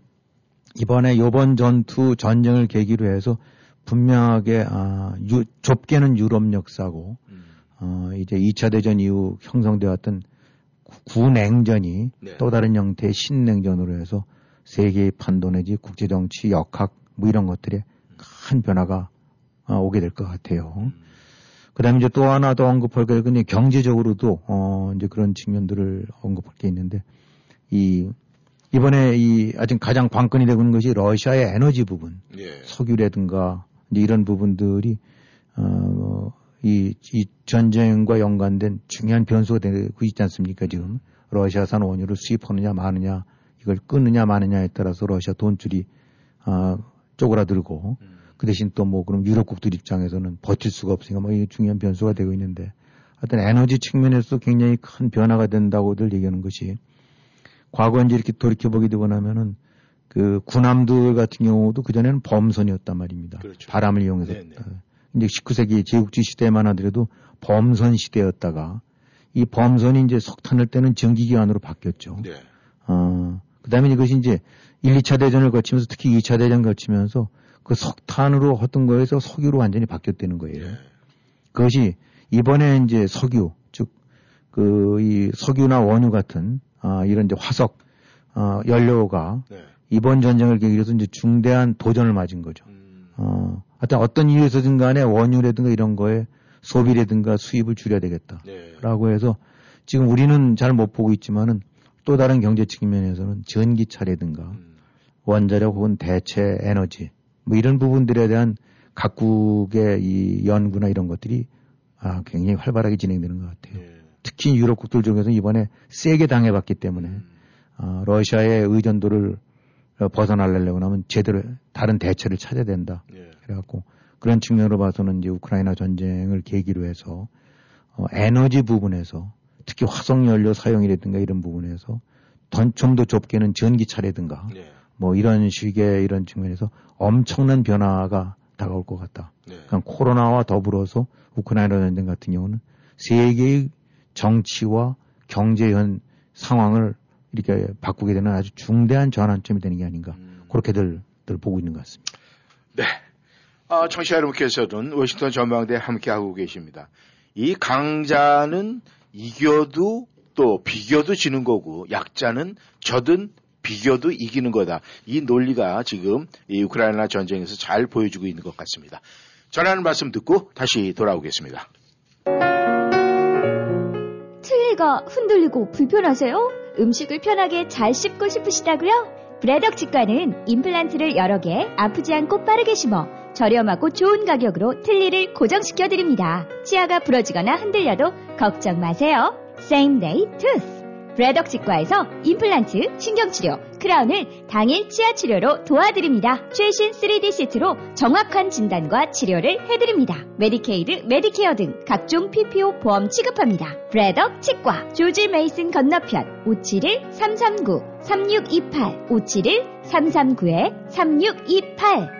이번에 요번 전투 전쟁을 계기로 해서 분명하게 아 유, 좁게는 유럽 역사고 음. 어 이제 2차 대전 이후 형성되어 왔던 구냉전이 네. 또 다른 형태의 신냉전으로 해서 세계의 판도 내지 국제 정치 역학 뭐 이런 것들에 큰 변화가 어, 오게 될 것 같아요. 음. 그 다음에 이제 또 하나 더 언급할 게 이제 경제적으로도 어 이제 그런 측면들을 언급할 게 있는데 이 이번에 이 아직 가장 관건이 되고 있는 것이 러시아의 에너지 부분, 예. 석유라든가 이런 부분들이 어 이, 이 전쟁과 연관된 중요한 변수가 되고 있지 않습니까, 지금. 러시아산 원유를 수입하느냐, 마느냐, 이걸 끊느냐, 마느냐에 따라서 러시아 돈줄이, 아, 쪼그라들고, 음. 그 대신 또 뭐, 그럼 유럽국들 입장에서는 버틸 수가 없으니까 뭐, 이게 중요한 변수가 되고 있는데, 하여튼 에너지 측면에서 굉장히 큰 변화가 된다고들 얘기하는 것이, 과거 이제 이렇게 돌이켜보게 되고 나면은, 그 군함들 같은 경우도 그전에는 범선이었단 말입니다. 그렇죠. 바람을 이용해서. 네네. 이제 19세기 제국주의 시대만 하더라도 범선 시대였다가 이 범선이 이제 석탄을 떼는 전기기관으로 바뀌었죠. 네. 어, 그 다음에 이것이 이제 1, 2차 대전을 거치면서 특히 2차 대전 거치면서 그 석탄으로 했던 거에서 석유로 완전히 바뀌었다는 거예요. 네. 그것이 이번에 이제 석유, 즉, 그, 이 석유나 원유 같은, 아, 이런 이제 화석, 어, 연료가 네. 이번 전쟁을 계기로 해서 이제 중대한 도전을 맞은 거죠. 음. 어, 하여튼 어떤 이유에서든 간에 원유라든가 이런 거에 소비라든가 수입을 줄여야 되겠다라고 네. 해서 지금 우리는 잘 못 보고 있지만은 또 다른 경제 측면에서는 전기차라든가 음. 원자력 혹은 대체 에너지 뭐 이런 부분들에 대한 각국의 이 연구나 이런 것들이 아, 굉장히 활발하게 진행되는 것 같아요. 네. 특히 유럽 국들 중에서 이번에 세게 당해봤기 때문에 음. 어, 러시아의 의존도를 벗어나려고 하면 제대로 다른 대체를 찾아야 된다. 예. 그래갖고 그런 측면으로 봐서는 이제 우크라이나 전쟁을 계기로 해서 어, 에너지 부분에서 특히 화석 연료 사용이라든가 이런 부분에서 좀 더 좁게는 전기차라든가 예. 뭐 이런 식의 이런 측면에서 엄청난 변화가 다가올 것 같다. 네. 그러니까 코로나와 더불어서 우크라이나 전쟁 같은 경우는 세계의 정치와 경제 현 상황을 이렇게 바꾸게 되는 아주 중대한 전환점이 되는 게 아닌가 음. 그렇게들 보고 있는 것 같습니다. 네. 아, 청취자 여러분께서는 워싱턴 전망대 함께하고 계십니다. 이 강자는 이겨도 또 비겨도 지는 거고 약자는 져든 비겨도 이기는 거다. 이 논리가 지금 이 우크라이나 전쟁에서 잘 보여주고 있는 것 같습니다. 전하는 말씀 듣고 다시 돌아오겠습니다. 폐가 흔들리고 불편하세요? 음식을 편하게 잘 씹고 싶으시다고요? 브레덕 치과는 임플란트를 여러 개 아프지 않고 빠르게 심어 저렴하고 좋은 가격으로 틀니를 고정시켜 드립니다. 치아가 부러지거나 흔들려도 걱정 마세요. Same Day Tooth. Braddock 치과에서 임플란트, 신경치료, 크라운을 당일 치아 치료로 도와드립니다. 최신 3D CT로 정확한 진단과 치료를 해드립니다. Medicaid, Medicare 등 각종 PPO 보험 취급합니다. Braddock 치과, George Mason 건너편 571-339-3628 571-339-3628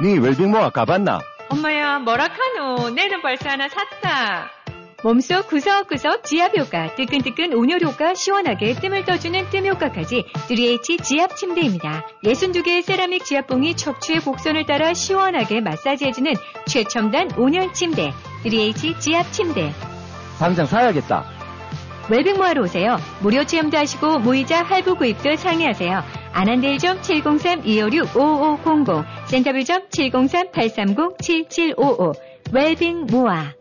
네 웰빙모아 가봤나? 엄마야 뭐라카노 내는 벌써 하나 샀다. 몸속 구석구석 지압 효과, 뜨끈뜨끈 온열 효과, 시원하게 뜸을 떠주는 뜸 효과까지 3H 지압 침대입니다. 62개의 세라믹 지압봉이 척추의 곡선을 따라 시원하게 마사지해주는 최첨단 온열 침대 3H 지압 침대. 당장 사야겠다. 웰빙모아로 오세요. 무료 체험도 하시고 무이자 할부 구입도 상의하세요. 애난데일점 703-256-5500 센터빌점 703-830-7755 웰빙 모아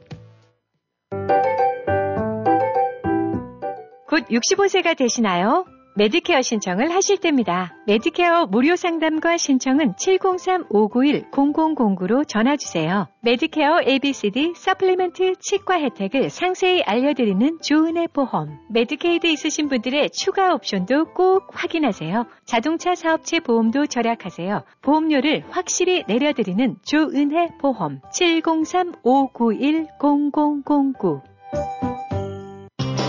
곧 65세가 되시나요? 메디케어 신청을 하실 때입니다. 메디케어 무료 상담과 신청은 703-591-0009로 전화주세요. 메디케어 ABCD supplement 치과 혜택을 상세히 알려드리는 조은혜 보험. 메디케이드 있으신 분들의 추가 옵션도 꼭 확인하세요. 자동차 사업체 보험도 절약하세요. 보험료를 확실히 내려드리는 조은혜 보험. 703-591-0009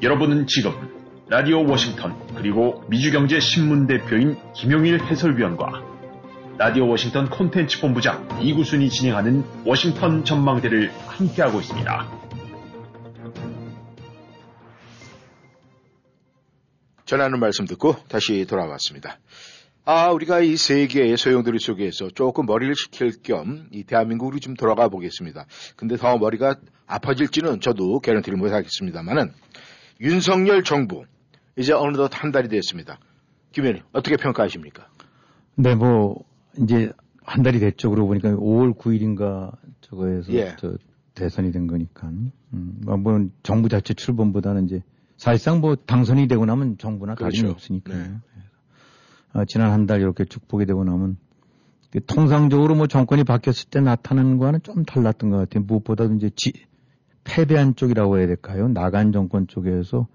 여러분은 지금 라디오 워싱턴 그리고 미주경제 신문 대표인 김용일 해설위원과 라디오 워싱턴 콘텐츠 본부장 이구순이 진행하는 워싱턴 전망대를 함께하고 있습니다. 전하는 말씀 듣고 다시 돌아왔습니다. 아, 우리가 이 세계의 소용돌이 속에서 조금 머리를 식힐 겸 이 대한민국으로 좀 돌아가 보겠습니다. 근데 더 머리가 아파질지는 저도 개런티를 못하겠습니다만은 윤석열 정부 이제 어느덧 한 달이 됐습니다. 김현희 어떻게 평가하십니까? 네, 뭐 이제 한 달이 됐죠. 그러고 보니까 5월 9일인가 저거에서 예. 저 대선이 된 거니까. 음, 뭐 정부 자체 출범보다는 이제 사실상 뭐 당선이 되고 나면 정부나 다름이 그렇죠. 없으니까. 네. 어, 지난 한 달 이렇게 쭉 보게 되고 나면 그 통상적으로 뭐 정권이 바뀌었을 때 나타나는 거와는 좀 달랐던 것 같아요. 무엇보다도 이제 지, 패배한 쪽이라고 해야 될까요? 나간 정권 쪽에서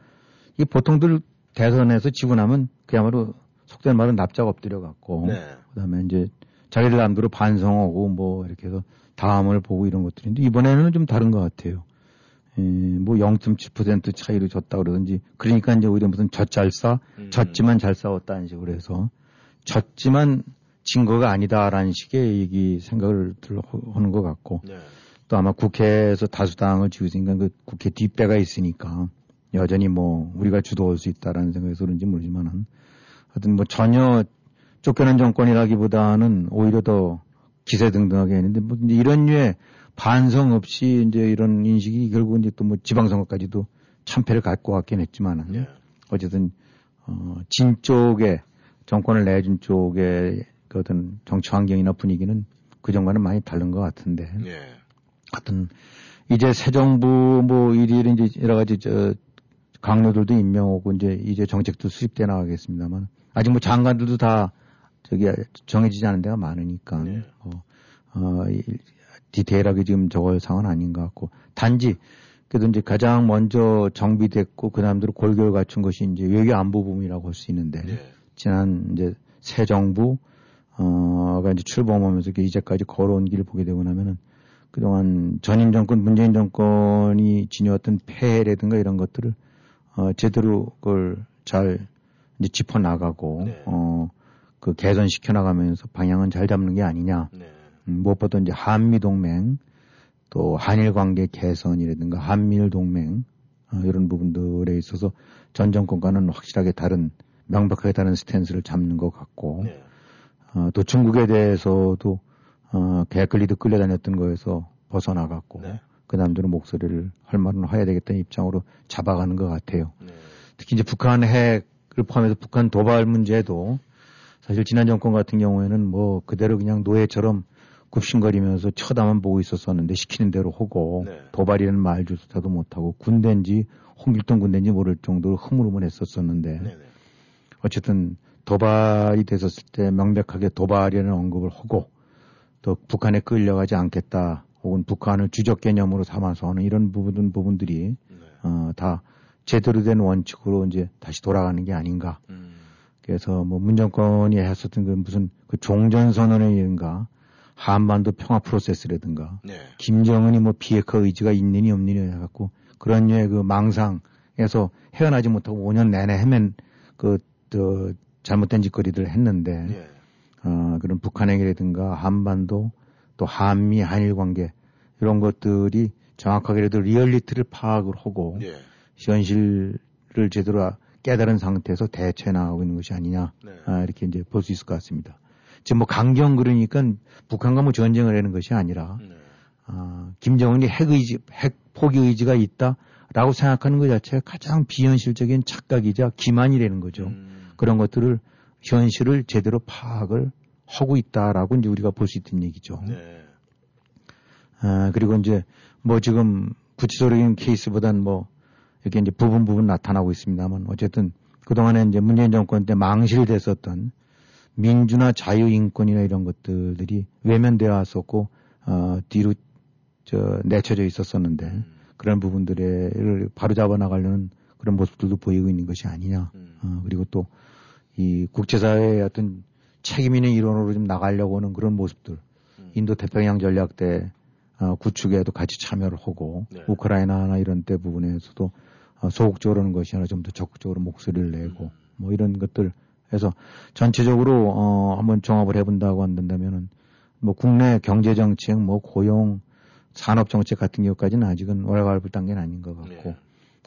이 보통들 대선에서 지고 나면 그야말로 속된 말은 납작 엎드려 갖고 네. 그다음에 이제 자기들 남대로 반성하고 뭐 이렇게 해서 다음을 보고 이런 것들인데 이번에는 좀 다른 것 같아요. 에, 뭐0.7% 차이로 졌다 그러든지 그러니까 이제 오히려 무슨 젖잘싸 음. 졌지만 잘 싸웠다는 식으로 해서 졌지만 진 거가 아니다라는 식의 얘기 생각을 들 하는 것 같고 네. 또 아마 국회에서 다수당을 있으니까 그 국회 뒷배가 있으니까 여전히 뭐 우리가 주도할 수 있다라는 생각에서 그런지 모르지만은 하여튼 뭐 전혀 쫓겨난 정권이라기보다는 오히려 더 기세등등하게 했는데 뭐 이런 류의 반성 없이 이제 이런 인식이 결국 이제 또 뭐 지방선거까지도 참패를 갖고 왔긴 했지만은 네. 어쨌든 어, 진 쪽에 정권을 내준 쪽의 그 어떤 정치 환경이나 분위기는 그 전과는 많이 다른 것 같은데 네. 하여튼 이제 새 정부 뭐 일일이 이제 여러 가지 저 강료들도 임명하고 이제 이제 정책도 수립돼 나가겠습니다만. 아직 뭐 장관들도 다 저기 정해지지 않은 데가 많으니까. 네. 어, 어, 이- 디테일하게 지금 적을 상은 아닌 것 같고. 단지 그래도 이제 가장 먼저 정비됐고 그 다음대로 골결 갖춘 것이 이제 외교 안보 부문이라고 할 수 있는데. 네. 지난 이제 새 정부 어가 이제 출범하면서 이제까지 걸어온 길을 보게 되고 나면은 그동안 전임 정권 문재인 정권이 지녀왔던 폐해라든가 이런 것들을 어 제대로 그걸 잘 이제 짚어 나가고 네. 어 그 개선시켜 나가면서 방향은 잘 잡는 게 아니냐. 네. 음, 무엇보다 이제 한미 동맹 또 한일 관계 개선이라든가 한미일 동맹 어, 이런 부분들에 있어서 전 정권과는 확실하게 다른 명백하게 다른 스탠스를 잡는 것 같고 네. 어, 또 중국에 대해서도 어, 개끌리듯 끌려다녔던 거에서 벗어나갔고 네. 그 남들은 목소리를 할 말은 해야 되겠다는 입장으로 잡아가는 것 같아요. 네. 특히 이제 북한 핵을 포함해서 북한 도발 문제도 사실 지난 정권 같은 경우에는 뭐 그대로 그냥 노예처럼 굽신거리면서 쳐다만 보고 있었었는데 시키는 대로 하고 네. 도발이라는 말조차도 못하고 군대인지 홍길동 군대인지 모를 정도로 흐물흐물했었었는데 네. 네. 어쨌든 도발이 됐었을 때 명백하게 도발이라는 언급을 하고 또 북한에 끌려가지 않겠다 혹은 북한을 주적 개념으로 삼아서 하는 이런 부분 부분들이 네. 어, 다 제대로 된 원칙으로 이제 다시 돌아가는 게 아닌가. 음. 그래서 뭐 문정권이 했었던 그 무슨 그 종전선언이든가 한반도 평화 프로세스라든가 네. 김정은이 뭐 비핵화 의지가 있느니 없느니 해갖고 그런 류의 그 망상에서 헤어나지 못하고 5년 내내 헤맨 그, 저, 잘못된 짓거리들을 했는데 네. 어, 그런 북한에게라든가 한반도 또 한미 한일 관계 이런 것들이 정확하게라도 리얼리티를 파악을 하고 네. 현실을 제대로 깨달은 상태에서 대처해 나가고 있는 것이 아니냐 네. 아, 이렇게 이제 볼 수 있을 것 같습니다. 지금 뭐 강경 그러니까 북한과 뭐 전쟁을 하는 것이 아니라 네. 아, 김정은이 핵 의지, 핵 포기 의지가 있다라고 생각하는 것 자체가 가장 비현실적인 착각이자 기만이라는 거죠. 음. 그런 것들을 현실을 제대로 파악을 하고 있다라고 이제 우리가 볼 수 있는 얘기죠. 네. 아, 그리고 이제 뭐 지금 구체적인 케이스보단 뭐 이렇게 이제 부분 부분 나타나고 있습니다만 어쨌든 그동안에 이제 문재인 정권 때 망실됐었던 민주나 자유 인권이나 이런 것들이 외면되어 왔었고 어 뒤로 저 내쳐져 있었었는데 음. 그런 부분들을 바로 잡아 나가려는 그런 모습들도 보이고 있는 것이 아니냐. 음. 어, 그리고 또 이 국제사회의 어떤 책임 있는 일원으로 좀 나가려고 하는 그런 모습들. 음. 인도 태평양 전략 때 어, 구축에도 같이 참여를 하고 네. 우크라이나나 이런 때 부분에서도 어, 소극적으로 하는 것이 아니라 좀 더 적극적으로 목소리를 내고 음. 뭐 이런 것들 해서 전체적으로 어, 한번 종합을 해본다고 한다면은 뭐 국내 경제 정책, 뭐 고용, 산업 정책 같은 경우까지는 아직은 월갈불 단계는 아닌 것 같고 네.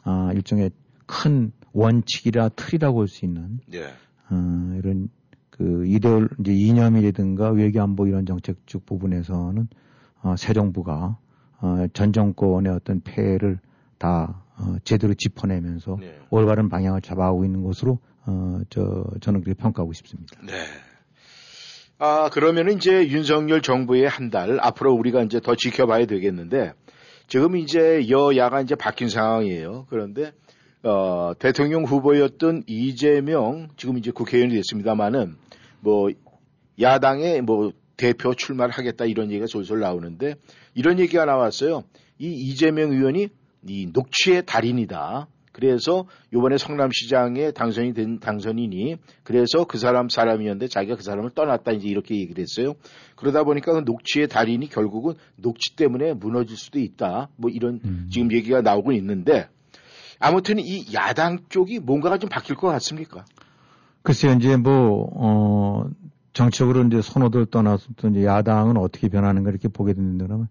아 일종의 큰 원칙이라 틀이라고 할수 있는 네. 어, 이런 그 이데올 이제 이념이라든가 외교 안보 이런 정책 쪽 부분에서는 어, 새 정부가 어, 전 정권의 어떤 폐해를 다 어, 제대로 짚어내면서 네. 올바른 방향을 잡아오고 있는 것으로 어, 저 저는 그렇게 평가하고 싶습니다. 네. 아, 그러면 이제 윤석열 정부의 한 달, 앞으로 우리가 이제 더 지켜봐야 되겠는데, 지금 이제 여야가 이제 바뀐 상황이에요. 그런데, 어, 대통령 후보였던 이재명, 지금 이제 국회의원이 됐습니다만은, 뭐, 야당의 뭐, 대표 출마를 하겠다 이런 얘기가 솔솔 나오는데, 이런 얘기가 나왔어요. 이 이재명 의원이 이 녹취의 달인이다. 그래서 요번에 성남시장에 당선이 된 당선인이 그래서 그 사람 사람이었는데 자기가 그 사람을 떠났다 이제 이렇게 얘기를 했어요. 그러다 보니까 그 녹취의 달인이 결국은 녹취 때문에 무너질 수도 있다. 뭐 이런 음. 지금 얘기가 나오고 있는데 아무튼 이 야당 쪽이 뭔가가 좀 바뀔 것 같습니까? 글쎄요, 이제 뭐, 어, 정치적으로 이제 선호들 떠나서 또 이제 야당은 어떻게 변하는가 이렇게 보게 되는데 그러면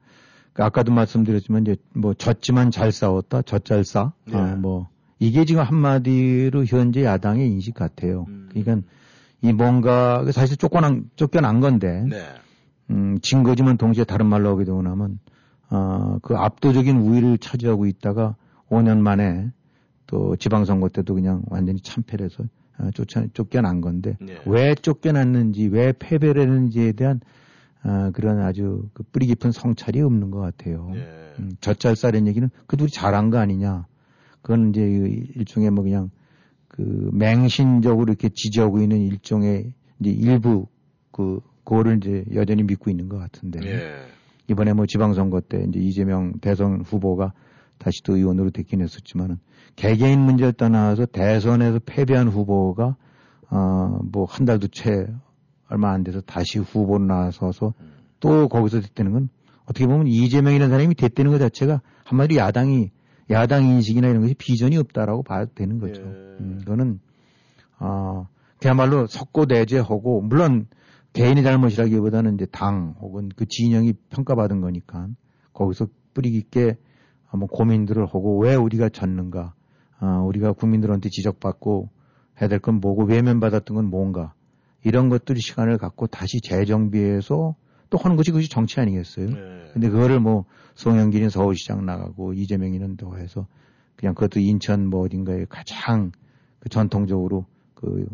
그 아까도 말씀드렸지만 이제 뭐 졌지만 잘 싸웠다, 젖잘 싸. 네. 어, 뭐 이게 지금 한마디로 현재 야당의 인식 같아요. 음. 그러니까 이 뭔가 사실 쫓겨난 쫓겨난 건데 네. 음, 진 거지만 동시에 다른 말로 하게 되고 나면 어, 그 압도적인 우위를 차지하고 있다가 5년 만에 또 지방선거 때도 그냥 완전히 참패를 해서 어, 쫓아, 쫓겨난 건데 네. 왜 쫓겨났는지 왜 패배를 했는지에 대한 어, 그런 아주 그 뿌리 깊은 성찰이 없는 것 같아요. 네. 음, 젖잘싸는 얘기는 그 둘이 잘한 거 아니냐. 그건 이제 이 일종의 뭐 그냥 그 맹신적으로 이렇게 지지하고 있는 일종의 이제 일부 그 그거를 이제 여전히 믿고 있는 것 같은데. 예. 이번에 뭐 지방선거 때 이제 이재명 대선 후보가 다시 또 의원으로 됐긴 했었지만은 개개인 문제를 떠나서 대선에서 패배한 후보가 어 뭐 한 달도 채 얼마 안 돼서 다시 후보로 나서서 또 거기서 됐다는 건 어떻게 보면 이재명이라는 사람이 됐다는 것 자체가 한마디로 야당이 야당 인식이나 이런 것이 비전이 없다라고 봐도 되는 거죠. 예. 음, 이거는 어 그야말로 석고대죄하고 물론 개인의 잘못이라기보다는 이제 당 혹은 그 진영이 평가받은 거니까 거기서 뿌리 깊게 한번 고민들을 하고 왜 우리가 졌는가, 아, 우리가 국민들한테 지적받고 해야 될 건 뭐고 외면받았던 건 뭔가 이런 것들이 시간을 갖고 다시 재정비해서 또 하는 것이 그것이 정치 아니겠어요? 네. 근데 그거를 뭐 송영길이는 서울시장 나가고 이재명이는 또 해서 그냥 그것도 인천 뭐 어딘가에 가장 그 전통적으로 그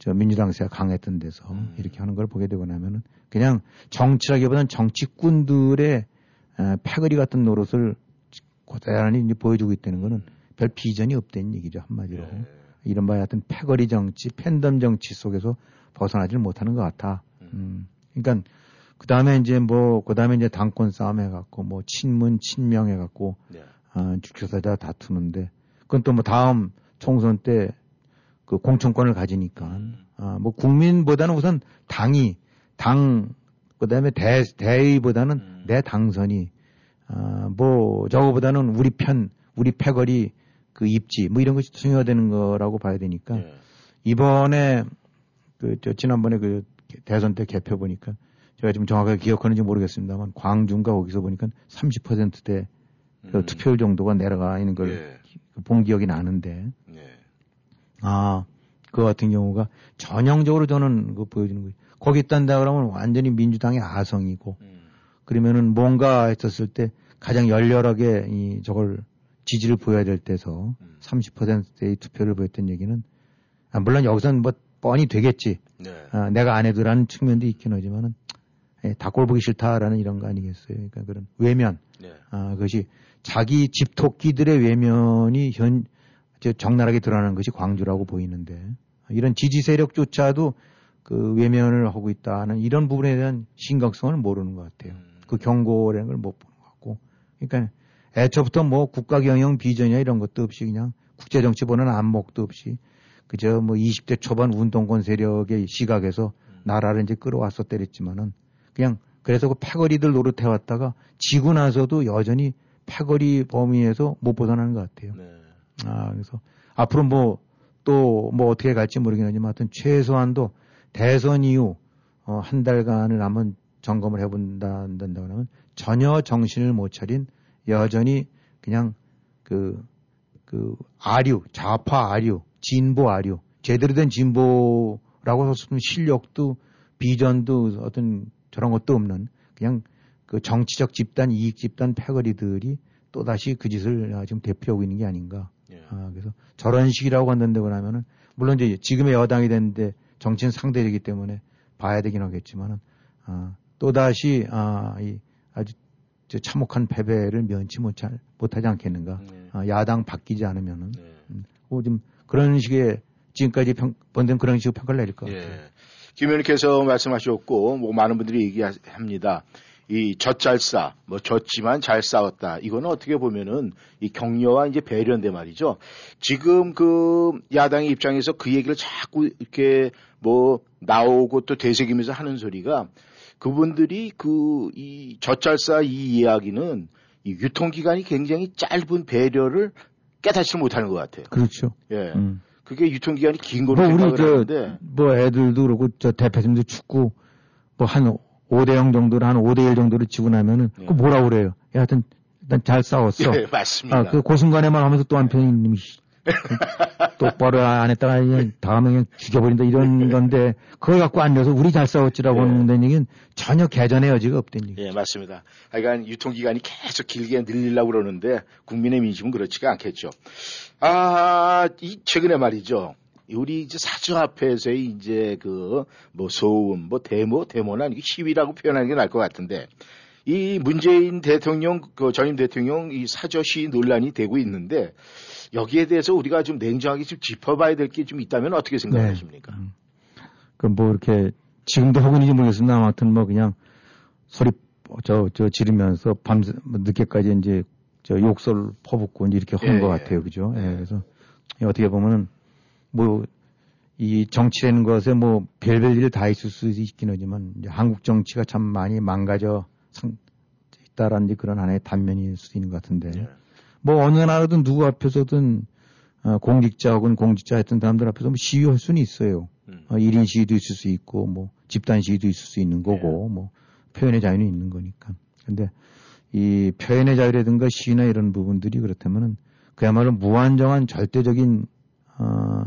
저 민주당 세가 강했던 데서 음. 이렇게 하는 걸 보게 되고 나면은 그냥 정치라기보다는 정치꾼들의 에, 패거리 같은 노릇을 고스란히 이제 보여주고 있다는 거는 별 비전이 없다는 얘기죠 한마디로 네. 이른바 하여튼 패거리 정치, 팬덤 정치 속에서 벗어나질 못하는 것 같아. 음. 그러니까 그 다음에 이제 뭐, 그 다음에 이제 당권 싸움 해갖고 뭐 친문, 친명 해갖고, 네. 아, 주교사자 다투는데, 그건 또 뭐 다음 총선 때 그 공천권을 가지니까, 음. 아, 뭐 국민보다는 우선 당이, 당, 그 다음에 대, 대의보다는 음. 내 당선이, 아, 뭐 저거보다는 우리 편, 우리 패거리 그 입지, 뭐 이런 것이 중요하다는 거라고 봐야 되니까, 네. 이번에 그 저 지난번에 그 대선 때 개표 보니까 제가 지금 정확하게 기억하는지 모르겠습니다만 광주인가 거기서 보니까 30%대 그 음. 투표율 정도가 내려가 있는 걸본 예. 기억이 나는데 예. 아그 같은 경우가 전형적으로 저는 그 보여주는 거예요. 거기 있단다 그러면 완전히 민주당의 아성이고 음. 그러면은 뭔가 했었을 때 가장 열렬하게 이 저걸 지지를 보여야 될 때서 음. 30%의 투표를 보였던 얘기는 아, 물론 여기서는 뭐 뻔히 되겠지. 네. 아, 내가 안 해도라는 측면도 있긴 하지만은 예, 닭골 보기 싫다라는 이런 거 아니겠어요. 그러니까 그런 외면. 네. 아, 그것이 자기 집토끼들의 외면이 현, 저 적나라하게 드러나는 것이 광주라고 보이는데 이런 지지 세력조차도 그 외면을 하고 있다는 이런 부분에 대한 심각성을 모르는 것 같아요. 음. 그 경고라는 걸 못 보는 것 같고. 그러니까 애초부터 뭐 국가 경영 비전이나 이런 것도 없이 그냥 국제 정치 보는 안목도 없이 그저 뭐 20대 초반 운동권 세력의 시각에서 나라를 이제 끌어왔어 때렸지만은 그냥 그래서 그 패거리들 노릇해 왔다가 지고 나서도 여전히 패거리 범위에서 못 벗어나는 것 같아요. 네. 아, 그래서 앞으로 뭐 또뭐 어떻게 갈지 모르긴 하지만 하여튼 최소한도 대선 이후 어, 한 달간을 한번 점검을 해본다, 한다고 하면 전혀 정신을 못 차린 여전히 그냥 그, 그 아류, 좌파 아류, 진보 아류, 제대로 된 진보라고 했으면 실력도 비전도 어떤 저런 것도 없는 그냥 그 정치적 집단, 이익 집단 패거리들이 또다시 그 짓을 아, 지금 대표하고 있는 게 아닌가. 예. 아, 그래서 저런 식이라고 한다고 하면은 물론 이제 지금의 여당이 됐는데 정치는 상대이기 때문에 봐야 되긴 하겠지만은 아, 또다시 아, 이 아주 저 참혹한 패배를 면치 못하, 못하지 않겠는가. 네. 아, 야당 바뀌지 않으면은 네. 뭐좀 그런 식의 지금까지 평, 번든 그런 식으로 평가를 내릴 것 같아요. 예. 김 의원님께서 말씀하셨고, 뭐 많은 분들이 얘기합니다. 이 젖잘싸, 뭐 졌지만 잘 싸웠다. 이거는 어떻게 보면은 이 격려와 이제 배려인데 말이죠. 지금 그 야당의 입장에서 그 얘기를 자꾸 이렇게 뭐 나오고 또 되새기면서 하는 소리가 그분들이 그 이 젖잘싸 이 이야기는 이 유통기간이 굉장히 짧은 배려를 깨닫지 못하는 것 같아요. 그렇죠. 예. 음. 그게 유통기간이 긴뭐 걸로 우리 생각을 저 하는데 뭐 애들도 그렇고 저 대표팀도 축구 뭐 한 5대 0 정도를 한 5대 1 정도를 지고 나면은 네. 그 뭐라 그래요? 야, 하여튼 일단 잘 싸웠어. 예, 맞습니다. 아, 그 고순간에만 하면서 또 한편이 똑바로 안 했다가 그냥 다음에 그냥 죽여버린다 이런 건데 그걸 갖고 앉아서 우리 잘 싸웠지라고 예. 하는 얘기는 전혀 개전의 여지가 없다는 얘기. 예, 맞습니다. 하여간 유통기간이 계속 길게 늘리려고 그러는데 국민의 민심은 그렇지가 않겠죠. 아, 이 최근에 말이죠. 우리 이제 사주 앞에서의 이제 그 뭐 소음, 뭐 데모, 데모는 시위라고 표현하는 게 나을 것 같은데 이 문재인 대통령, 그 전임 대통령 이 사저 시위 논란이 되고 있는데 여기에 대해서 우리가 좀 냉정하게 좀 짚어봐야 될 게 좀 있다면 어떻게 생각하십니까? 그뭐 이렇게 지금도 하고 있는지 모르겠습니다. 아무튼 뭐 그냥 소리 저, 저 지르면서 밤, 늦게까지 이제 저 욕설 퍼붓고 이제 이렇게 하는 예, 것 예. 같아요. 그죠? 예, 그래서 어떻게 보면은 뭐 이 정치라는 것에 뭐 별별 일 다 있을 수 있긴 하지만 한국 정치가 참 많이 망가져 상, 있다라는 그런 하나의 단면일 수도 있는 것 같은데 예. 뭐 어느 나라든 누구 앞에서든 어, 공직자 혹은 공직자 했던 사람들 앞에서 뭐 시위할 수는 있어요. 음. 어, 1인 시위도 있을 수 있고 뭐 집단 시위도 있을 수 있는 거고 뭐 표현의 자유는 있는 거니까. 근데 이 표현의 자유라든가 시위나 이런 부분들이 그렇다면은 그야말로 무한정한 절대적인 어,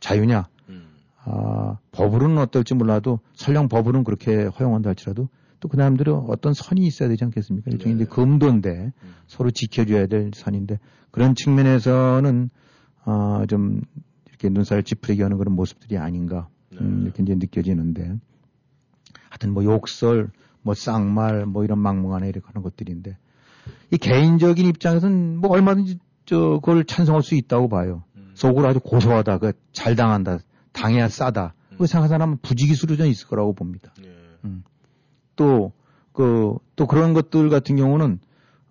자유냐? 음. 아, 법으로는 어떨지 몰라도 설령 법으로는 그렇게 허용한다 할지라도 또 그 사람들은 어떤 선이 있어야 되지 않겠습니까? 일종의 네. 이제 금도인데 음. 서로 지켜줘야 될 선인데 그런 측면에서는 어, 좀 이렇게 눈살 찌푸리게 하는 그런 모습들이 아닌가 음, 네. 이렇게 이제 느껴지는데 하여튼 뭐 욕설, 뭐 쌍말, 뭐 이런 막무가내 이렇게 하는 것들인데 이 개인적인 입장에서는 뭐 얼마든지 저 그걸 찬성할 수 있다고 봐요. 음. 속으로 아주 고소하다, 그 잘 당한다, 당해야 싸다. 그 생각하는 사람은 부지기수로 전 있을 거라고 봅니다. 예. 또, 그, 또 그런 것들 같은 경우는,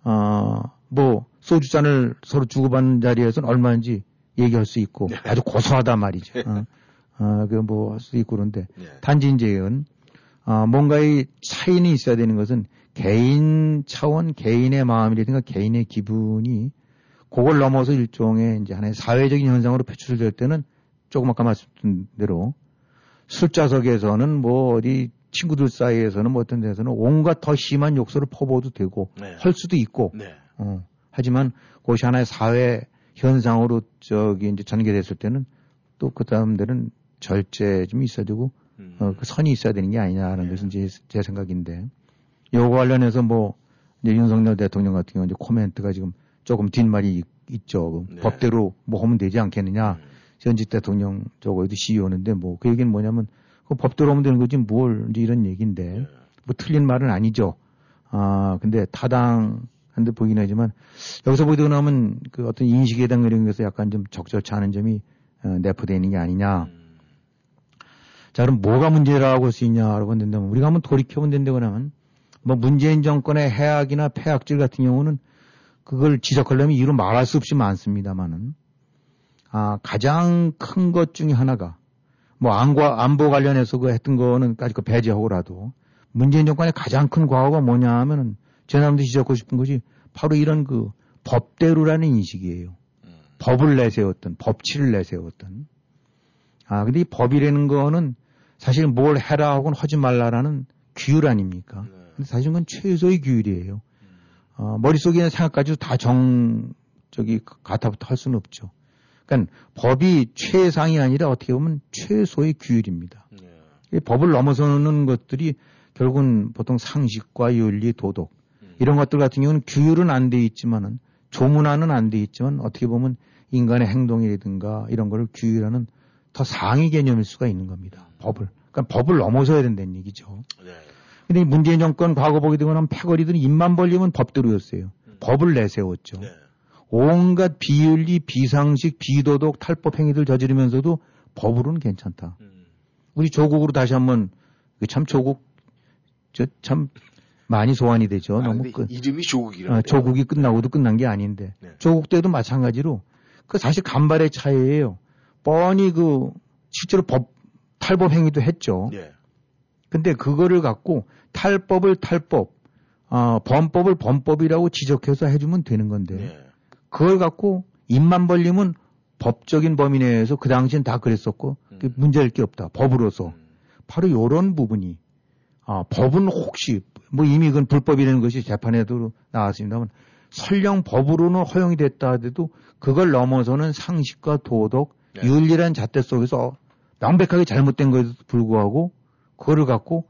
어, 뭐, 소주잔을 서로 주고받는 자리에서는 얼마인지 얘기할 수 있고, 아주 고소하다 말이죠. 어, 어, 그 뭐, 할 수도 있고 그런데, 예. 단지 이제는, 어, 뭔가의 차이는 있어야 되는 것은 개인 차원, 개인의 마음이라든가 개인의 기분이 그걸 넘어서 일종의 이제 하나의 사회적인 현상으로 표출될 때는 조금 아까 말씀드린 대로 술자석에서는 뭐 어디 친구들 사이에서는 뭐 어떤 데서는 온갖 더 심한 욕설을 퍼부어도 되고 네. 할 수도 있고 네. 어, 하지만 그것이 하나의 사회 현상으로 저기 이제 전개됐을 때는 또 그 다음들은 절제 좀 있어야 되고 음. 어, 그 선이 있어야 되는 게 아니냐라는 네. 것이 이제 제 생각인데 요거 관련해서 뭐 이제 윤석열 대통령 같은 경우 이제 코멘트가 지금 조금 뒷말이 있- 있죠. 그 네. 법대로 뭐 하면 되지 않겠느냐. 음. 현직 대통령 저거에도 시위 오는데 뭐 그 얘기는 뭐냐면 그 법대로 하면 되는 거지 뭘 이제 이런 얘기인데 예. 뭐 틀린 말은 아니죠. 아 근데 타당한데 보이긴 하지만 여기서 보게 나면 그 어떤 인식에 대한 그런 것에서 약간 좀 적절치 않은 점이 어, 내포되어 있는 게 아니냐. 음. 자 그럼 뭐가 문제라고 할 수 있냐라고 한다면 우리가 한번 돌이켜보면 된다고 하면 뭐 문재인 정권의 해악이나 폐악질 같은 경우는 그걸 지적하려면 이루 말할 수 없이 많습니다만은 아 가장 큰 것 중에 하나가 뭐 안과 안보 관련해서 그 했던 거는 까지 그 배제하고라도 문재인 정권의 가장 큰 과오가 뭐냐 하면은 제 사람도 지적하고 싶은 것이 바로 이런 그 법대로라는 인식이에요. 음. 법을 내세웠던 법치를 내세웠던 아 근데 이 법이라는 거는 사실 뭘 해라 하고는 하지 말라라는 규율 아닙니까? 네. 근데 사실 그건 최소의 규율이에요. 어, 머릿속에 있는 생각까지도 다 정, 저기, 가타부터 할 수는 없죠. 그러니까 법이 최상이 아니라 어떻게 보면 최소의 규율입니다. 네. 이 법을 넘어서는 것들이 결국은 보통 상식과 윤리, 도덕 음. 이런 것들 같은 경우는 규율은 안 돼 있지만은 조문화는 안 돼 있지만 어떻게 보면 인간의 행동이라든가 이런 거를 규율하는 더 상위 개념일 수가 있는 겁니다. 법을. 그러니까 법을 넘어서야 된다는 얘기죠. 네. 근데 이 문재인 정권 과거 보게 되고 나면 패거리들은 입만 벌리면 법대로였어요. 법을 내세웠죠. 네. 온갖 비윤리, 비상식, 비도덕, 탈법 행위들 저지르면서도 법으로는 괜찮다. 음. 우리 조국으로 다시 한번 그참 조국 저참 많이 소환이 되죠. 아, 너무 끝. 이름이 조국이라고. 어, 조국이 끝나고도 끝난 게 아닌데 네. 조국 때도 마찬가지로 그 사실 간발의 차이예요. 뻔히 그 실제로 법 탈법 행위도 했죠. 네. 근데 그거를 갖고 탈법을 탈법, 어, 범법을 범법이라고 지적해서 해주면 되는 건데 네. 그걸 갖고 입만 벌리면 법적인 범위 내에서 그 당시엔 다 그랬었고 그 음. 문제될 게 없다. 법으로서 음. 바로 요런 부분이 아, 법은 혹시 뭐 이미 그건 불법이라는 것이 재판에도 나왔습니다만 설령 법으로는 허용이 됐다 하더라도 그걸 넘어서는 상식과 도덕, 네. 윤리란 잣대 속에서 명백하게 잘못된 것에도 불구하고 그거를 갖고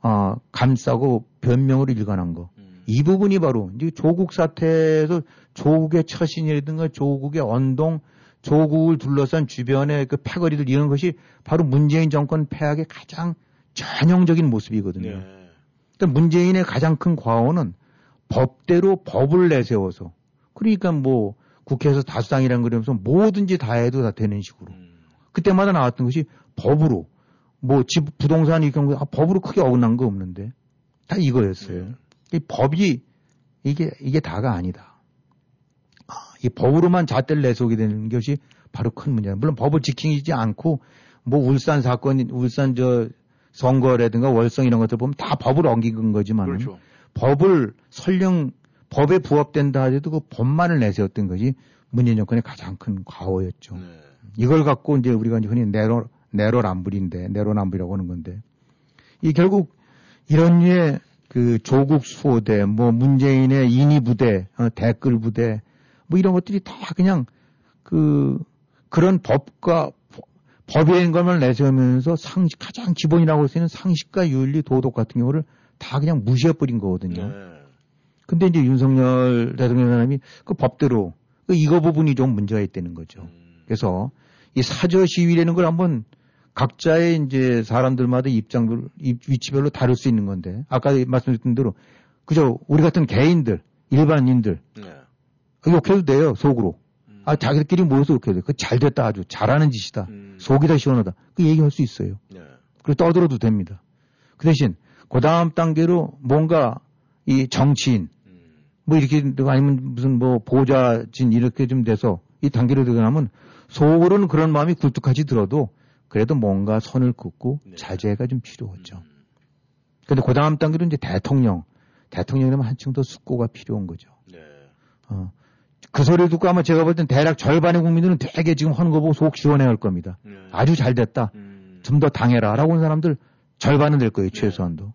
아, 감싸고 변명으로 일관한 거. 음. 이 부분이 바로 이제 조국 사태에서 조국의 처신이라든가 조국의 언동, 조국을 둘러싼 주변의 그 패거리들 이런 것이 바로 문재인 정권 폐악의 가장 전형적인 모습이거든요. 네. 그러니까 문재인의 가장 큰 과오는 법대로 법을 내세워서 그러니까 뭐 국회에서 다수당이라는 그러면서 뭐든지 다 해도 다 되는 식으로 음. 그때마다 나왔던 것이 법으로 뭐 집 부동산 이 경우에 아, 법으로 크게 어긋난 거 없는데 다 이거였어요. 네. 이 법이 이게 이게 다가 아니다. 아, 이 법으로만 잣대를 내세우게 되는 것이 바로 큰 문제다. 물론 법을 지키지 않고 뭐 울산 사건, 울산 저 선거라든가 월성 이런 것들 보면 다 법을 어긴 거지만 그렇죠. 법을 설령 법에 부합된다 하더라도 그 법만을 내세웠던 것이 문재인 정권의 가장 큰 과오였죠. 네. 이걸 갖고 이제 우리가 이제 흔히 내로 내로남불인데 내로남불이라고 하는 건데 이 결국 이런 류의 그 조국 수호대 뭐 문재인의 인이 부대 어, 댓글 부대 뭐 이런 것들이 다 그냥 그 그런 법과 법의 것을 내세우면서 상식 가장 기본이라고 할 수 있는 상식과 윤리 도덕 같은 경우를 다 그냥 무시해 버린 거거든요. 네. 근데 이제 윤석열 대통령 사람이 그 법대로 그 이거 부분이 좀 문제가 있다는 거죠. 음. 그래서 이 사저 시위라는 걸 한번 각자의 이제 사람들마다 입장들, 입- 위치별로 다룰 수 있는 건데 아까 말씀드렸던 대로 그저 우리 같은 개인들, 일반인들 네. 욕해도 돼요 속으로. 음. 아 자기들끼리 모여서 욕해도 돼. 그잘 됐다 아주 잘하는 짓이다. 음. 속이 다 시원하다. 그 얘기할 수 있어요. 네. 그리고 떠들어도 됩니다. 그 대신 그 다음 단계로 뭔가 이 정치인 음. 뭐 이렇게 아니면 무슨 뭐 보좌진 이렇게 좀 돼서 이 단계로 들어가면 속으로는 그런 마음이 굴뚝같이 들어도 그래도 뭔가 선을 긋고 네. 자제가 좀 필요하죠. 음. 근데 그 다음 단계로 이제 대통령, 대통령이라면 한층 더 숙고가 필요한 거죠. 네. 어. 그 소리 듣고 아마 제가 볼 땐 대략 절반의 국민들은 되게 지금 하는 거 보고 속 시원해 할 겁니다. 네. 아주 잘 됐다. 음. 좀더 당해라. 라고 하는 사람들 절반은 될 거예요. 네. 최소한도.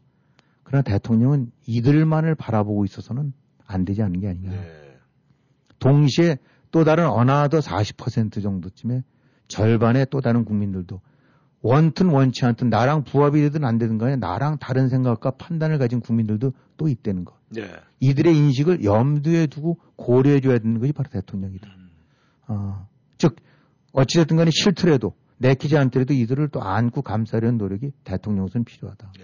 그러나 대통령은 이들만을 바라보고 있어서는 안 되지 않는 게 아니냐. 네. 동시에 또 다른 another 40% 정도쯤에 절반의 또 다른 국민들도 원튼 원치 않든 나랑 부합이 되든 안 되든 간에 나랑 다른 생각과 판단을 가진 국민들도 또 있다는 거. 네. 이들의 인식을 염두에 두고 고려해 줘야 되는 것이 바로 대통령이다. 음. 어, 즉 어찌됐든 간에 싫더라도 내키지 않더라도 이들을 또 안고 감싸려는 노력이 대통령으로서는 필요하다. 네.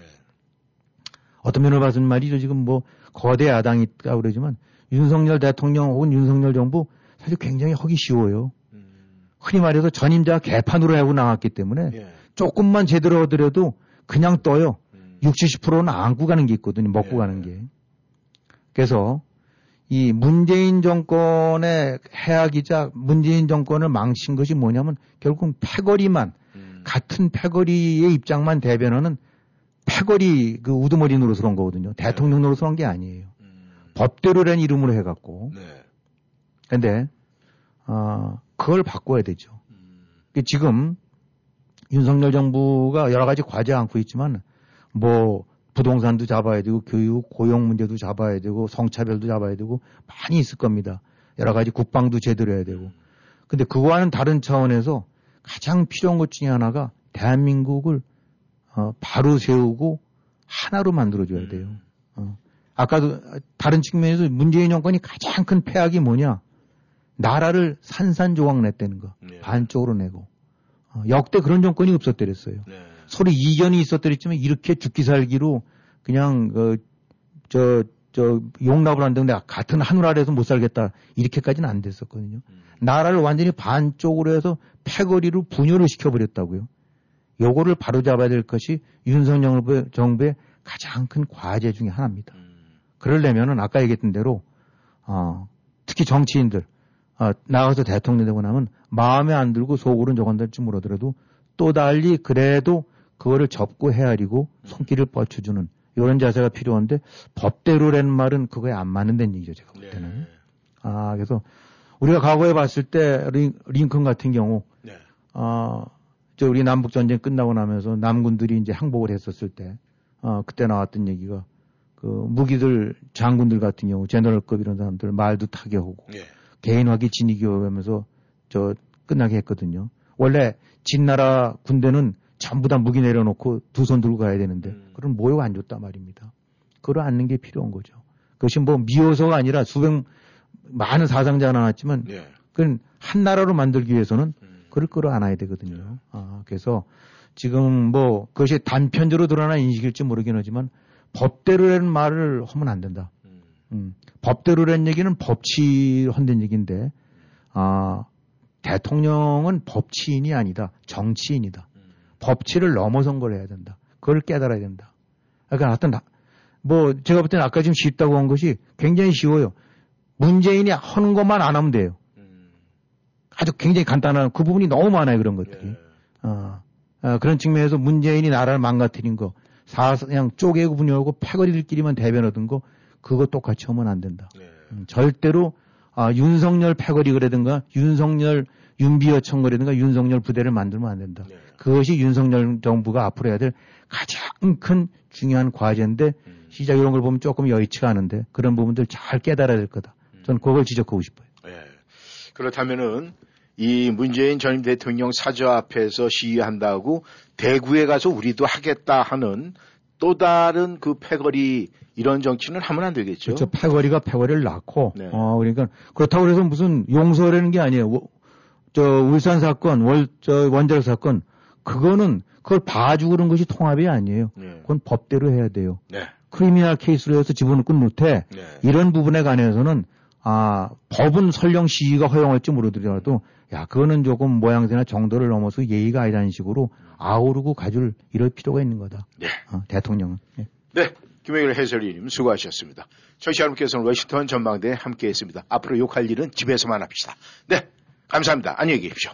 어떤 면을 봐서는 말이죠. 지금 뭐 거대 야당이 있다고 그러지만 윤석열 대통령 혹은 윤석열 정부 사실 굉장히 하기 쉬워요. 음. 흔히 말해서 전임자 개판으로 하고 나왔기 때문에 예. 조금만 제대로 하더라도 그냥 떠요. 음. 60, 70%는 안고 가는 게 있거든요. 먹고 예. 가는 게. 그래서 이 문재인 정권의 해악이자 문재인 정권을 망친 것이 뭐냐면 결국은 패거리만 음. 같은 패거리의 입장만 대변하는 패거리 그 우두머리 노릇을 한 거거든요. 대통령 노릇을 한 게 아니에요. 음. 법대로라는 이름으로 해갖고. 네. 근데, 어, 그걸 바꿔야 되죠. 음. 그 지금 윤석열 정부가 여러 가지 과제 안고 있지만 뭐 부동산도 잡아야 되고 교육, 고용 문제도 잡아야 되고 성차별도 잡아야 되고 많이 있을 겁니다. 여러 가지 국방도 제대로 해야 되고. 근데 그거와는 다른 차원에서 가장 필요한 것 중에 하나가 대한민국을 어, 바로 세우고 하나로 만들어줘야 돼요. 어. 아까도 다른 측면에서 문재인 정권이 가장 큰 폐악이 뭐냐? 나라를 산산조각 냈다는 거. 네. 반쪽으로 내고. 어, 역대 그런 정권이 없었더랬어요. 네. 서로 이견이 있었더랬지만 이렇게 죽기 살기로 그냥 그, 저, 저 용납을 한다는데 같은 하늘 아래서 못 살겠다 이렇게까지는 안 됐었거든요. 음. 나라를 완전히 반쪽으로 해서 패거리로 분열을 시켜버렸다고요. 요거를 바로잡아야 될 것이 윤석열 정부의- 가장 큰 과제 중에 하나입니다. 음. 그러려면은 아까 얘기했던 대로 어, 특히 정치인들 어, 나가서 대통령 되고 나면 마음에 안 들고 속으로는 저건들지 모르더라도 또 달리 그래도 그거를 접고 헤아리고 손길을 뻗쳐주는 이런 자세가 필요한데 법대로라는 말은 그거에 안 맞는 다는 얘기죠 제가 볼 때는 네. 아 그래서 우리가 과거에 봤을 때 링, 링컨 같은 경우 네. 어, 저 우리 남북 전쟁 끝나고 나면서 남군들이 이제 항복을 했었을 때, 어, 그때 나왔던 얘기가 그 무기들 장군들 같은 경우 제너럴급 이런 사람들 말도 타게 하고 예. 개인화기 진위기 하면서 저 끝나게 했거든요. 원래 진나라 군대는 전부 다 무기 내려놓고 두 손 들고 가야 되는데 음. 그런 모욕 안 줬단 말입니다. 그걸 안는 게 필요한 거죠. 그것이 뭐 미워서가 아니라 수백 많은 사상자가 나왔지만 네. 그건 한 나라로 만들기 위해서는 음. 그걸 끌어안아야 되거든요. 아, 그래서 지금 뭐 그것이 단편적으로 드러난 인식일지 모르긴 하지만 법대로라는 말을 하면 안 된다. 음. 음, 법대로라는 얘기는 법치 헌된 얘기인데 아, 대통령은 법치인이 아니다. 정치인이다. 음. 법치를 넘어선 걸 해야 된다. 그걸 깨달아야 된다. 그러니까 어떤 나- 뭐 제가 볼 때는 아까 지금 쉽다고 한 것이 굉장히 쉬워요. 문재인이 하는 것만 안 하면 돼요. 음. 아주 굉장히 간단한 그 부분이 너무 많아요 그런 것들이. 예. 어, 어, 그런 측면에서 문재인이 나라를 망가뜨린 거, 사냥 쪼개고 분열하고 패거리들끼리만 대변 얻은 거, 그거 똑같이 하면 안 된다. 네. 음, 절대로 아, 윤석열 패거리 그라든가 윤석열 윤비어 청 거라든가 윤석열 부대를 만들면 안 된다. 네. 그것이 윤석열 정부가 앞으로 해야 될 가장 큰 중요한 과제인데 음. 시작 이런 걸 보면 조금 여의치가 않은데 그런 부분들 잘 깨달아야 될 거다. 저는 그걸 지적하고 싶어요. 예. 그렇다면은 이 문재인 전임 대통령 사저 앞에서 시위한다고 대구에 가서 우리도 하겠다 하는 또 다른 그 패거리 이런 정치는 하면 안 되겠죠. 그렇죠. 패거리가 패거리를 낳고, 네. 어, 그러니까 그렇다고 해서 무슨 용서라는 게 아니에요. 워- 저 울산 사건, 월, 저 원자력 사건, 그거는 그걸 봐주고 그런 것이 통합이 아니에요. 네. 그건 법대로 해야 돼요. 네. 크리미널 케이스로 해서 집어넣고 못해. 네. 이런 부분에 관해서는 아 법은 설령 시위가 허용할지 모르더라도 야 그거는 조금 모양새나 정도를 넘어서 예의가 아니라는 식으로 아우르고 가줄 이럴 필요가 있는 거다. 네. 어, 대통령은. 예. 네. 김영일 해설위님 수고하셨습니다. 청취자 여러분께서는 워싱턴 전망대에 함께 했습니다. 앞으로 욕할 일은 집에서만 합시다. 네. 감사합니다. 안녕히 계십시오.